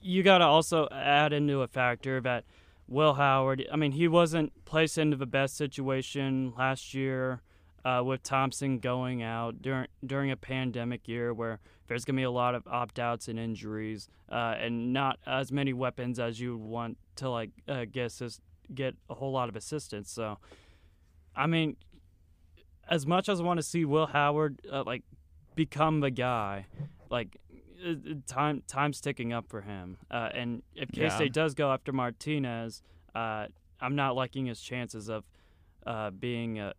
you got to also add into a factor that Will Howard. I mean, he wasn't placed into the best situation last year uh, with Thompson going out during during a pandemic year where there's gonna be a lot of opt outs and injuries, uh, and not as many weapons as you would want to like uh, get assist, get a whole lot of assistance. So, I mean, as much as I want to see Will Howard uh, like become the guy, like uh, time time's ticking up for him. Uh, and if K Yeah. State does go after Martinez, uh, I'm not liking his chances of uh, being a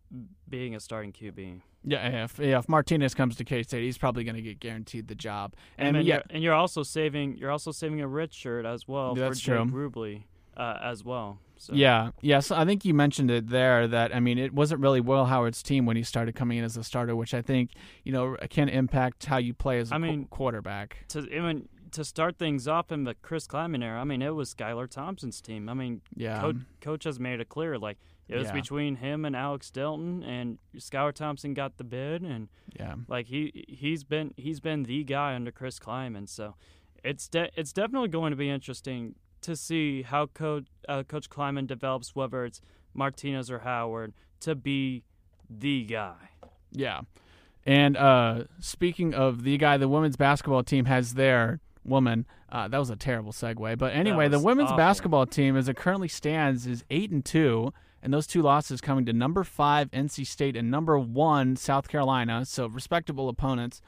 being a starting QB. Yeah, yeah, if, yeah. If Martinez comes to K State, he's probably going to get guaranteed the job. And, And, yeah, you're, and you're also saving you're also saving a red shirt as well That's for Jake. Rubley uh, as well. So. Yeah, yes. I think you mentioned it there that I mean it wasn't really Will Howard's team when he started coming in as a starter, which I think you know can impact how you play as a I mean- quarterback. To I mean, to start things off in the Chris Klieman era, I mean it was Skylar Thompson's team. I mean, Yeah, coach, coach has made it clear like it was Yeah. between him and Alex Delton, and Skylar Thompson got the bid, and yeah, like he he's been he's been the guy under Chris Klieman. So it's de- it's definitely going to be interesting to see how coach uh, Coach Klieman develops whether it's Martinez or Howard to be the guy. Yeah. And uh, speaking of the guy, the women's basketball team has their woman. Uh, that was a terrible segue, but anyway, the women's awful. basketball team, as it currently stands, is eight and two, and those two losses coming to number five NC State and number one South Carolina, so respectable opponents.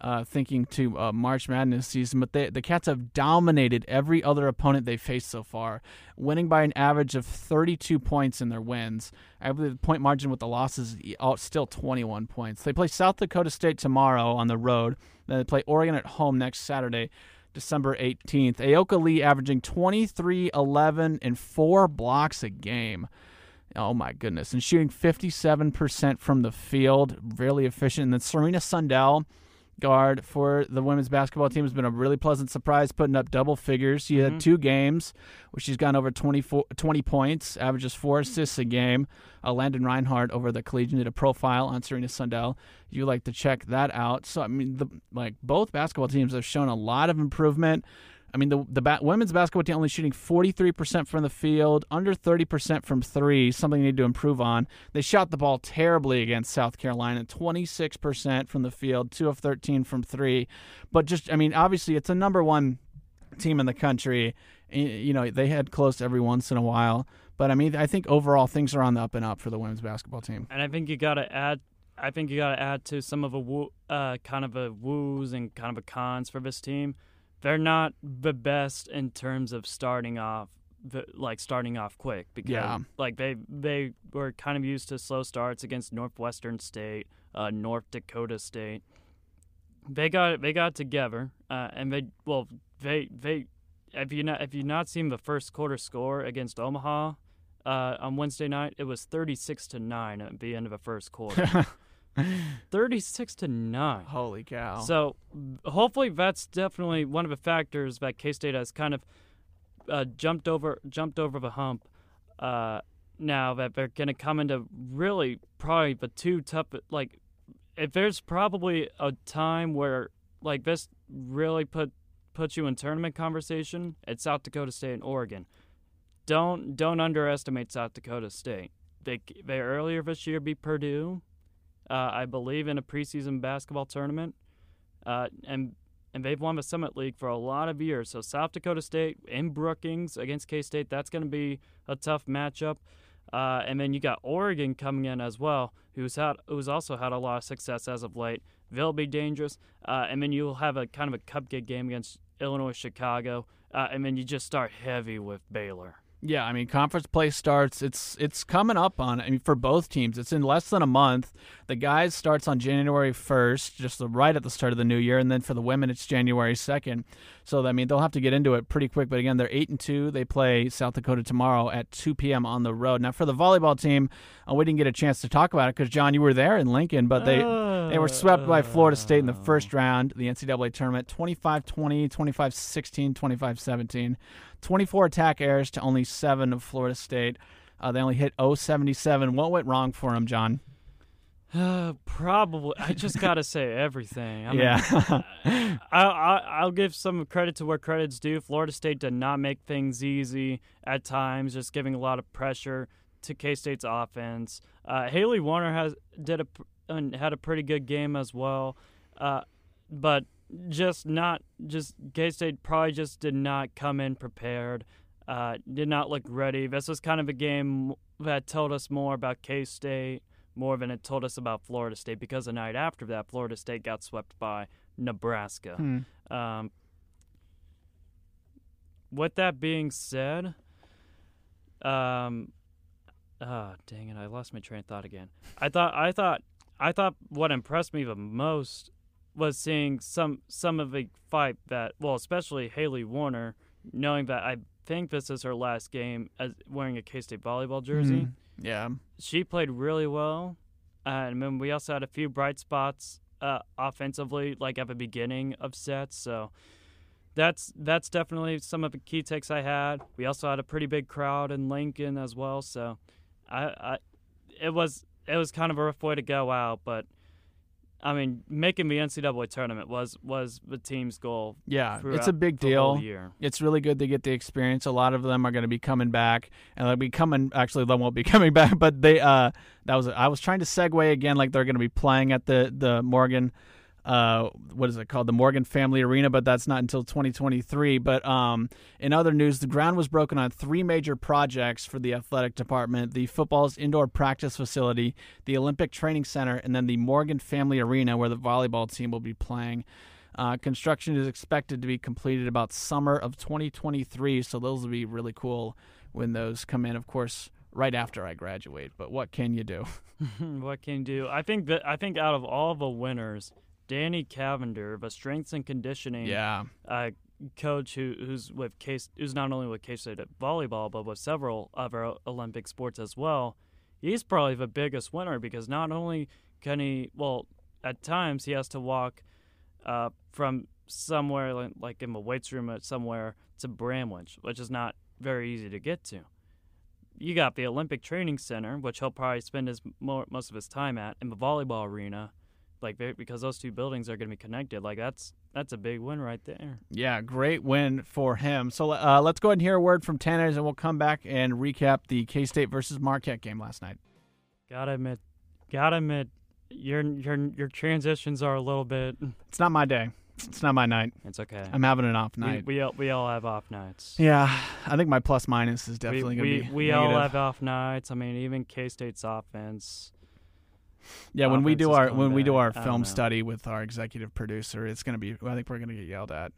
Uh, thinking to uh, March Madness season, but they, the Cats have dominated every other opponent they faced so far, winning by an average of 32 points in their wins. I believe the point margin with the losses is still 21 points. They play South Dakota State tomorrow on the road. Then they play Oregon at home next Saturday, December 18th. Ayoka Lee averaging 23, 11, and four blocks a game. Oh my goodness. And shooting 57% from the field, really efficient. And then Serena Sundell, guard for the women's basketball team, has been a really pleasant surprise, putting up double figures. She had two games where she's gone over 24, 20 points, averages four assists a game. Uh, Landon Reinhardt over the Collegian did a profile on Serena Sundell. You like to check that out. So I mean, the, like both basketball teams have shown a lot of improvement. I mean, the the ba- women's basketball team only shooting 43% from the field, under 30% from three, something they need to improve on. They shot the ball terribly against South Carolina, 26% from the field, 2 of 13 from three. But just, I mean, obviously it's a number one team in the country. You know, they head close every once in a while. But I mean, I think overall things are on the up and up for the women's basketball team. And I think you got to add. I think you got to add to some of a woo, uh, kind of a woos and kind of a cons for this team. They're not the best in terms of starting off, the, like starting off quick because Yeah. like they they were kind of used to slow starts against Northwestern State, uh, North Dakota State. They got they got together uh, and they well they they if you not if you not seen the first quarter score against Omaha uh, on Wednesday night, it was thirty six to nine at the end of the first quarter. thirty six to nine. Holy cow. So hopefully that's definitely one of the factors that K State has kind of uh, jumped over jumped over the hump. Uh, now that they're going to come into really probably the two tough like if there's probably a time where like this really put puts you in tournament conversation, it's South Dakota State and Oregon. Don't don't underestimate South Dakota State. They they earlier this year beat Purdue, uh, I believe, in a preseason basketball tournament, uh, and and they've won the Summit League for a lot of years. So South Dakota State in Brookings against K State, that's going to be a tough matchup. Uh, and then you got Oregon coming in as well, who's had who's also had a lot of success as of late. They'll be dangerous. Uh, and then you'll have a kind of a cupcake game against Illinois, Chicago, uh, and then you just start heavy with Baylor. Yeah, I mean, conference play starts. It's it's coming up on. I mean, for both teams, it's in less than a month. The guys starts on January first, just the, right at the start of the new year, and then for the women, it's January second. So I mean, they'll have to get into it pretty quick. But again, they're eight and two. They play South Dakota tomorrow at two p.m. on the road. Now for the volleyball team, uh, we didn't get a chance to talk about it because John, you were there in Lincoln, but they they were swept by Florida State in the first round, the NCAA tournament, 25-20, 25-16, 25-17. 24 attack errors to only seven of Florida State. Uh, they only hit 077. What went wrong for them, John? Uh, probably. I just gotta say everything. I mean, yeah. I, I I'll give some credit to where credit's due. Florida State did not make things easy at times, just giving a lot of pressure to K State's offense. Uh, Haley Warner has did a had a pretty good game as well, uh, but just not just K State probably just did not come in prepared. Uh, did not look ready. This was kind of a game that told us more about K State more than it told us about Florida State because the night after that, Florida State got swept by Nebraska. Hmm. Um, with that being said, um, ah, dang it, I lost my train of thought again. I thought, I thought, I thought what impressed me the most was seeing some some of the fight that, well, especially Haley Warner, knowing that I think this is her last game as wearing a K State volleyball jersey Mhm. Yeah. she played really well. Uh, and then we also had a few bright spots uh, offensively, like at the beginning of sets. So that's that's definitely some of the key takes I had. We also had a pretty big crowd in Lincoln as well. So I, I it was it was kind of a rough way to go out, but I mean, making the NCAA tournament was was the team's goal. Yeah, it's a big deal. year. It's really good to get the experience. A lot of them are going to be coming back, and they'll be coming. Actually, they won't be coming back, but they. Uh, that was. I was trying to segue again, like they're going to be playing at the the Morgan. Uh, what is it called? The Morgan Family Arena, but that's not until 2023. But um, in other news, the ground was broken on three major projects for the athletic department: the football's indoor practice facility, the Olympic Training Center, and then the Morgan Family Arena, where the volleyball team will be playing. Uh, construction is expected to be completed about summer of 2023, so those will be really cool when those come in. Of course, right after I graduate. But what can you do? what can you do? I think that I think out of all the winners, Danny Cavender, the strength and conditioning Yeah, uh, coach who who's with K who's not only with K State at volleyball but with several other Olympic sports as well. He's probably the biggest winner because not only can he well at times he has to walk uh, from somewhere like, like in the weights room at somewhere to Bramlage, which is not very easy to get to. You got the Olympic Training Center, which he'll probably spend his mo- most of his time at, and the volleyball arena, like because those two buildings are going to be connected. Like that's that's a big win right there. yeah, great win for him. So uh, let's go ahead and hear a word from Tanners, and we'll come back and recap the K State versus Marquette game last night. Gotta admit, gotta admit, your your your transitions are a little bit. It's not my day. It's not my night. It's okay. I'm having an off night. we all we all have off nights. yeah, I think my plus minus is definitely we, going to be. we all have off nights. I mean, even K State's offense. Yeah, when we do our when we do our film know. study with our executive producer, it's going to be. I think we're going to get yelled at.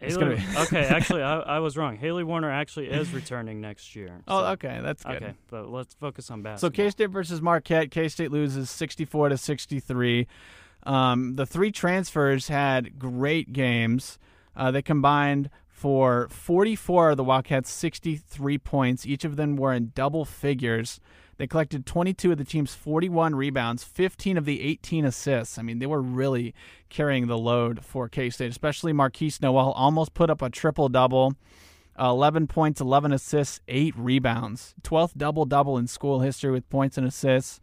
It's Haley- gonna be- okay, actually, I, I was wrong. Haley Warner actually is returning next year. Oh, okay, that's good. Okay, but let's focus on basketball. So. K State versus Marquette. K State loses sixty four to sixty three. Um, the three transfers had great games. Uh, they combined for forty four of the Wildcats' sixty three points. Each of them were in double figures. They collected 22 of the team's 41 rebounds, 15 of the 18 assists. I mean, they were really carrying the load for K State, especially Markquis Nowell, almost put up a triple double. 11 points, 11 assists, 8 rebounds. 12th double double in school history with points and assists.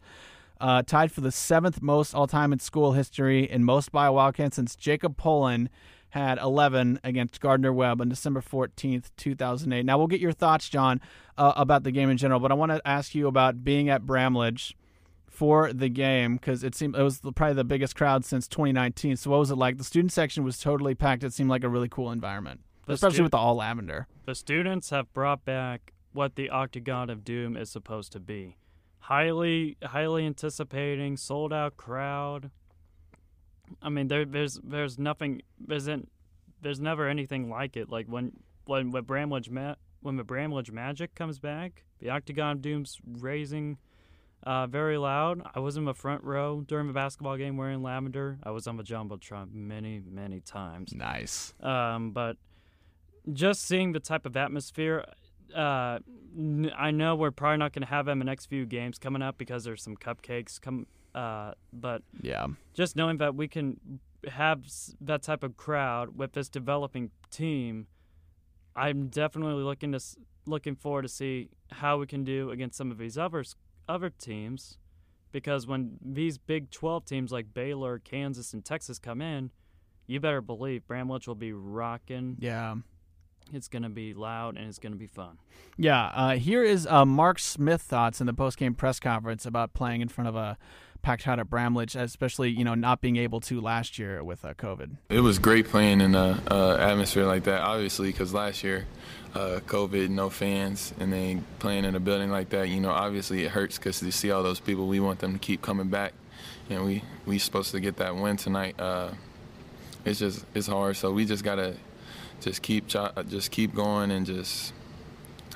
Uh, tied for the seventh most all time in school history and most by a Wildcat since Jacob Pullen had 11 against Gardner Webb on December 14th, 2008. Now, we'll get your thoughts, John, uh, about the game in general, but I want to ask you about being at Bramlage for the game because it seemed it was probably the biggest crowd since 2019. So, what was it like? The student section was totally packed. It seemed like a really cool environment, The especially stu- with the all lavender. The students have brought back what the Octagon of Doom is supposed to be. Highly, highly anticipating, sold out crowd. I mean, there, there's, there's nothing, isn't, there's never anything like it. Like when, when, when Bramlage, Ma- when the Bramlage Magic comes back, the Octagon Doom's raising, uh, very loud. I was in the front row during the basketball game wearing lavender. I was on the jumbotron many, many times. Nice. Um, but just seeing the type of atmosphere, uh, I know we're probably not going to have them in the next few games coming up because there's some cupcakes come. Uh, but Yeah. just knowing that we can have that type of crowd with this developing team, I'm definitely looking to looking forward to see how we can do against some of these other other teams, because when these Big 12 teams like Baylor, Kansas, and Texas come in, you better believe Bramlage will be rocking. Yeah. It's gonna be loud and it's gonna be fun. Yeah, uh, here is uh, Mark Smith thoughts in the post-game press conference about playing in front of a packed crowd at Bramlage, especially you know not being able to last year with uh, COVID. It was great playing in a atmosphere like that, obviously, because last year, uh, COVID, no fans, and then playing in a building like that, you know, obviously it hurts because to see all those people, we want them to keep coming back, and we we supposed to get that win tonight. Uh, it's just it's hard, so we just gotta just keep just keep going and just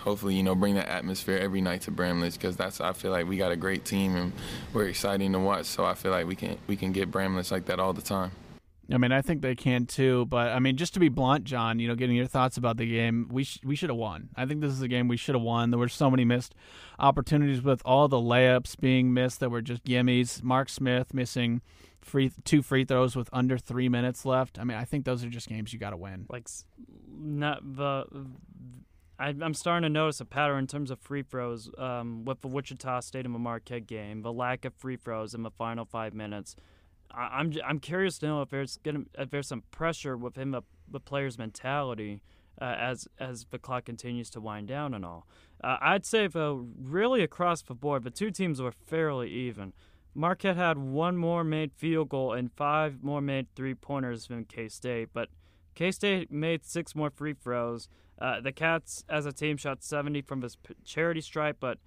hopefully you know bring that atmosphere every night to Bramlage because that's I feel like we got a great team and we're exciting to watch. So I feel like we can we can get Bramlage like that all the time. I mean, I think they can too, but I mean, just to be blunt, John, you know, getting your thoughts about the game, we sh- we should have won. I think this is a game we should have won. There were so many missed opportunities with all the layups being missed that were just gimmies. Mark Smith missing free two free throws with under three minutes left. I mean, I think those are just games you got to win. Like, not the. I, I'm starting to notice a pattern in terms of free throws um, with the Wichita Stadium of Marquette game. The lack of free throws in the final five minutes. I, I'm j- I'm curious to know if there's gonna if there's some pressure with him the player's mentality uh, as as the clock continues to wind down and all. Uh, I'd say though, really across the board, the two teams were fairly even. Marquette had one more made field goal and five more made three pointers than K State, but K State made six more free throws. Uh, the Cats, as a team, shot 70 from this p- charity stripe, but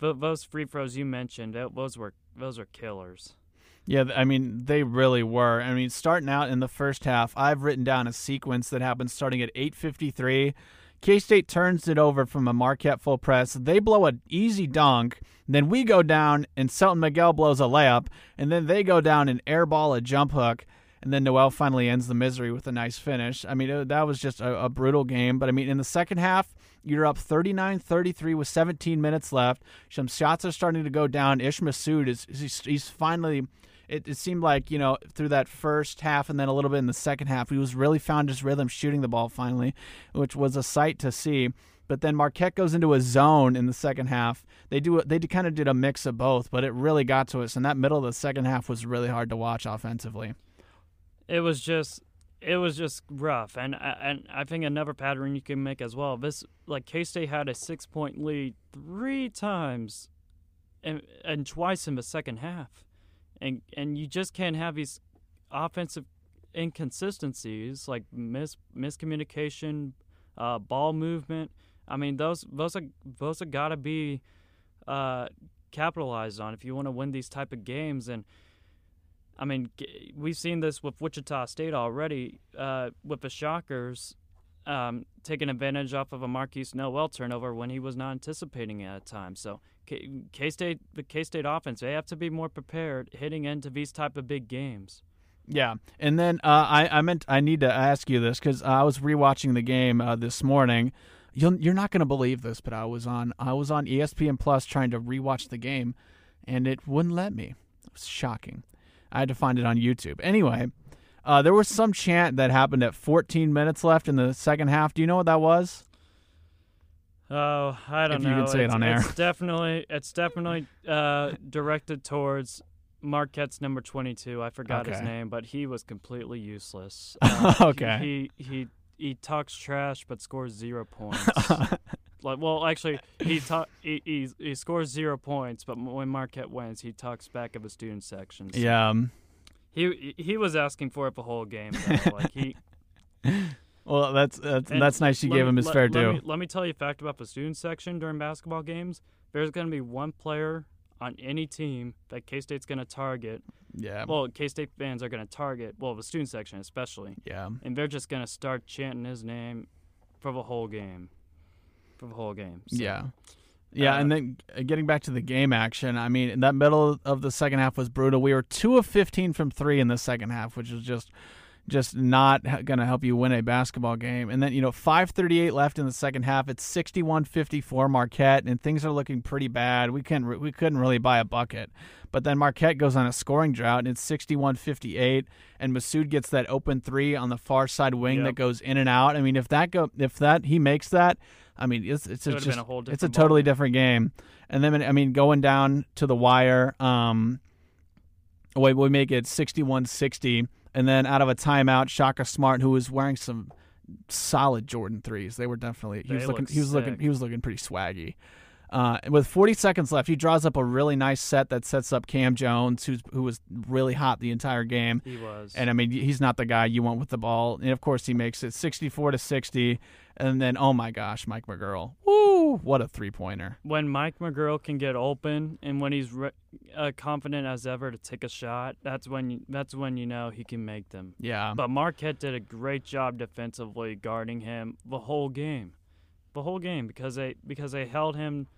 th- those free throws you mentioned, tho- those were those were killers. Yeah, I mean, they really were. I mean, starting out in the first half, I've written down a sequence that happens starting at 8:53. K-State turns it over from a Marquette full press. They blow an easy dunk. Then we go down, and Selton Miguel blows a layup, and then they go down and airball a jump hook, and then Nowell finally ends the misery with a nice finish. I mean, it, that was just a, a brutal game. But I mean, in the second half, you're up 39-33 with 17 minutes left. Some shots are starting to go down. Ish Massoud is he's, he's finally it, it seemed like you know through that first half and then a little bit in the second half he was really found his rhythm shooting the ball finally which was a sight to see but then Marquette goes into a zone in the second half. They do they kind of did a mix of both, but it really got to us. And that middle of the second half was really hard to watch offensively. It was just it was just rough, and and I think another pattern you can make as well. This like K State had a six point lead three times, and and twice in the second half, and and you just can't have these offensive inconsistencies like mis miscommunication, uh, ball movement. I mean those those are those are gotta be uh, capitalized on if you want to win these type of games and. I mean, we've seen this with Wichita State already uh, with the Shockers um, taking advantage off of a Markquis Nowell turnover when he was not anticipating it at times. So K State, the K State offense, they have to be more prepared hitting into these type of big games. Yeah, and then uh, I I meant I need to ask you this because I was rewatching the game uh, this morning. You'll, you're not going to believe this, but I was on I was on ESPN Plus trying to rewatch the game, and it wouldn't let me. It was shocking. I had to find it on YouTube. Anyway, uh, there was some chant that happened at 14 minutes left in the second half. Do you know what that was? Oh, I don't If you know. can say it it's, on air. It's definitely it's definitely uh, directed towards Marquette's number twenty two. I forgot his name, but he was completely useless. Uh, he- Okay. He, he he talks trash but scores zero points. Like well, actually, he, ta- he he he scores zero points, but when Marquette wins, he talks back of the student section. So Yeah. um, He he was asking for it the whole game. Though. like he Well, that's that's, that's nice. You gave me- him his let- fair let due. Me, let me tell you a fact about the student section during basketball games. There's going to be one player on any team that K State's going to target. yeah. Well, K State fans are going to target. Well, the student section especially, yeah. and they're just going to start chanting his name for the whole game. For the whole game. So, Yeah. Yeah, uh, and then uh, getting back to the game action, I mean, in that middle of the second half was brutal. We were 2 of 15 from 3 in the second half, which is just just not going to help you win a basketball game. And then, you know, 5:38 left in the second half. It's 61-54 Marquette and things are looking pretty bad. We couldn't we couldn't really buy a bucket. But then Marquette goes on a scoring drought and it's 61-58 and Massoud gets that open 3 on the far side wing Yep. that goes in and out. I mean, if that go if that he makes that, I mean, it's it's It a just a whole it's a totally different game. And then I mean, going down to the wire, um, we we make it 61-60, and then out of a timeout, Shaka Smart, who was wearing some solid Jordan threes, they were definitely he They was looking he was looking he was looking pretty swaggy. Uh, with 40 seconds left, he draws up a really nice set that sets up Cam Jones, who's who was really hot the entire game. He was. And I mean, he's not the guy you want with the ball. And of course, he makes it 64 to 60. And then, oh my gosh, Mike McGuirl. Woo! What a three pointer. when Mike McGuirl can get open and when he's re- uh, confident as ever to take a shot, that's when you, that's when you know he can make them. Yeah. But Marquette did a great job defensively guarding him the whole game, the whole game because they because they held him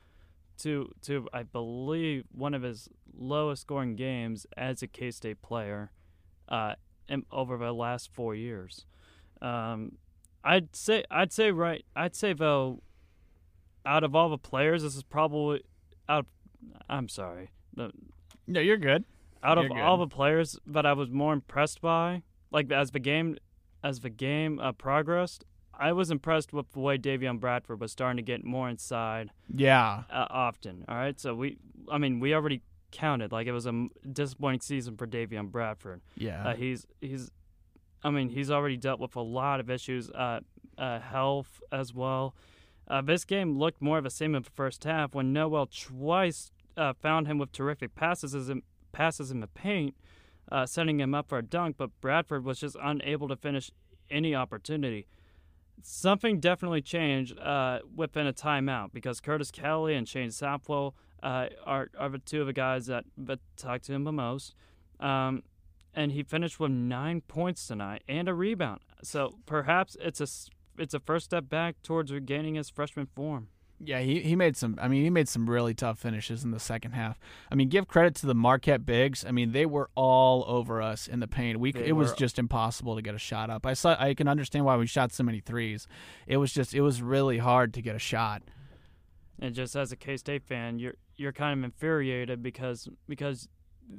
to to I believe one of his lowest scoring games as a K State player, uh, over the last four years. Um, I'd say I'd say right I'd say though, out of all the players, this is probably out. I'm sorry. The, no, you're good. out of good. all the players that I was more impressed by, like as the game as the game uh, progressed, I was impressed with the way Davion Bradford was starting to get more inside Yeah. uh, often. All right, so we, I mean, we already counted. Like it was a disappointing season for Davion Bradford. Yeah. Uh, he's he's, I mean, he's already dealt with a lot of issues, uh, uh, health as well. Uh, this game looked more of a same in the first half when Nowell twice uh, found him with terrific passes in, passes in the paint, uh, setting him up for a dunk. But Bradford was just unable to finish any opportunity. Something definitely changed uh, within a timeout because Curtis Kelly and Shane Southwell uh, are, are the two of the guys that, that talk to him the most. Um, and he finished with nine points tonight and a rebound. So perhaps it's a it's a first step back towards regaining his freshman form. Yeah, he, he made some. I mean, he made some really tough finishes in the second half. I mean, give credit to the Marquette bigs. I mean, they were all over us in the paint. We They it was just impossible to get a shot up. I saw. I can understand why we shot so many threes. It was just. It was really hard to get a shot. And just as a K State fan, you're you're kind of infuriated because because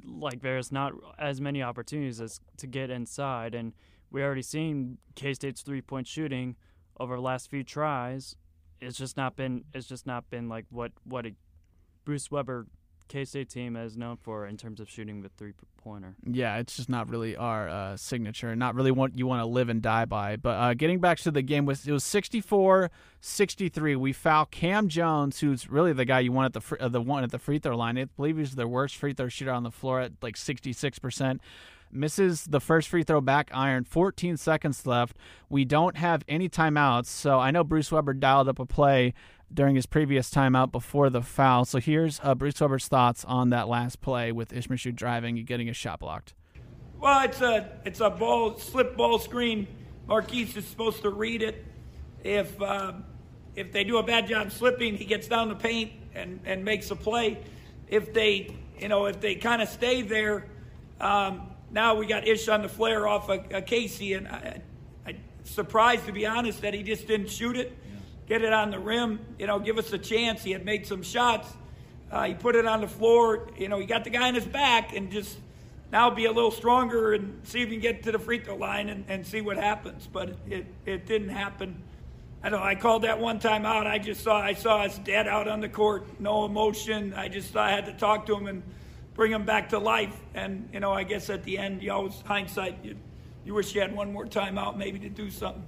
like there's not as many opportunities as to get inside, and we already seen K State's three point shooting over the last few tries. It's just not been it's just not been like what what a Bruce Weber K State team is known for in terms of shooting the three pointer. Yeah, it's just not really our uh, signature. Not really what you want to live and die by. But uh, getting back to the game, was it was 64-63. We foul Cam Jones, who's really the guy you want at the fr- uh, the one at the free throw line. I believe he's the worst free throw shooter on the floor at like 66 percent. Misses the first free throw back iron. 14 seconds left. We don't have any timeouts, so I know Bruce Weber dialed up a play during his previous timeout before the foul. So here's uh, Bruce Weber's thoughts on that last play with Ish Massoud driving and getting his shot blocked. Well, it's a it's a ball slip ball screen. Markquis is supposed to read it. If uh, if they do a bad job slipping, he gets down the paint and, and makes a play. If they you know if they kind of stay there, um, now we got Ish on the flare off of, of Casey, and I, I surprised to be honest that he just didn't shoot it, get it on the rim. You know, give us a chance. He had made some shots. Uh, he put it on the floor. You know, he got the guy in his back and just now be a little stronger and see if he can get to the free throw line and, and see what happens. But it, it, didn't happen. I don't know. I called that one time out. I just saw I saw his dad out on the court, no emotion. I just thought I had to talk to him and bring him back to life. And you know, I guess at the end, you always hindsight. You, you wish you had one more time out, maybe to do something.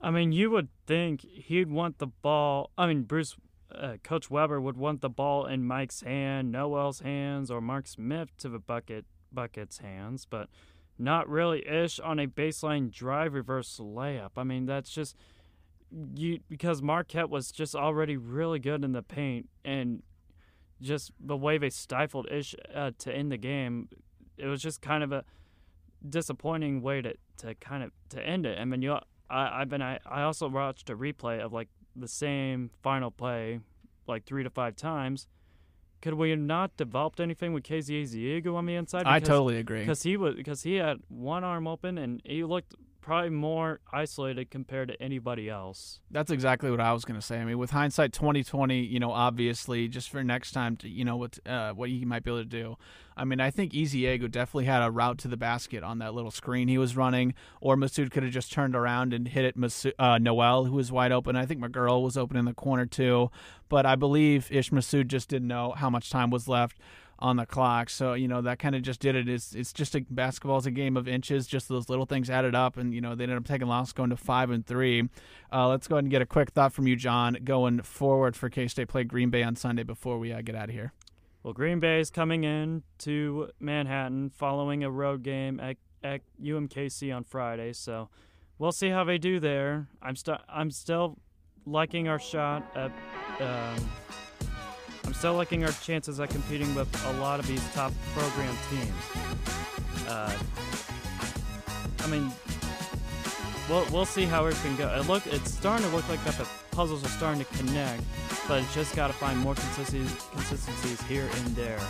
I mean, you would think he'd want the ball. I mean, Bruce, uh, Coach Weber would want the ball in Mike's hand, Nowell's hands, or Mark Smith to the bucket bucket's hands, but not really ish on a baseline drive reverse layup. I mean, that's just you because Marquette was just already really good in the paint, and just the way they stifled ish uh, to end the game, it was just kind of a disappointing way to, to kind of to end it. I mean, you, I, I've been I, I also watched a replay of like the same final play, like three to five times. Could we have not developed anything with Kaosi Ezeagu on the inside? I totally agree. because he was because he had one arm open and he looked probably more isolated compared to anybody else. That's exactly what I was going to say. I mean, with hindsight 2020, you know, obviously, just for next time to, you know, what uh, what he might be able to do. I mean, I think Easy Ezeagu definitely had a route to the basket on that little screen he was running, or Massoud could have just turned around and hit it. Massoud, uh, Nowell, who was wide open. I think McGuirl was open in the corner too, but I believe Ish Massoud just didn't know how much time was left on the clock. So you know that kind of just did it. It's it's just a basketball is a game of inches. Just those little things added up, and you know they ended up taking loss, going to five and three. Uh, let's go ahead and get a quick thought from you, John, going forward for K State play Green Bay on Sunday before we uh, get out of here. Well, Green Bay is coming in to Manhattan following a road game at, at UMKC on Friday, so we'll see how they do there. I'm still I'm still liking our shot at. Um, I'm still liking our chances at competing with a lot of these top program teams. Uh, I mean, we'll we'll see how it can go. It look it's starting to look like that the puzzles are starting to connect, but it's just got to find more consistencies, consistencies here and there.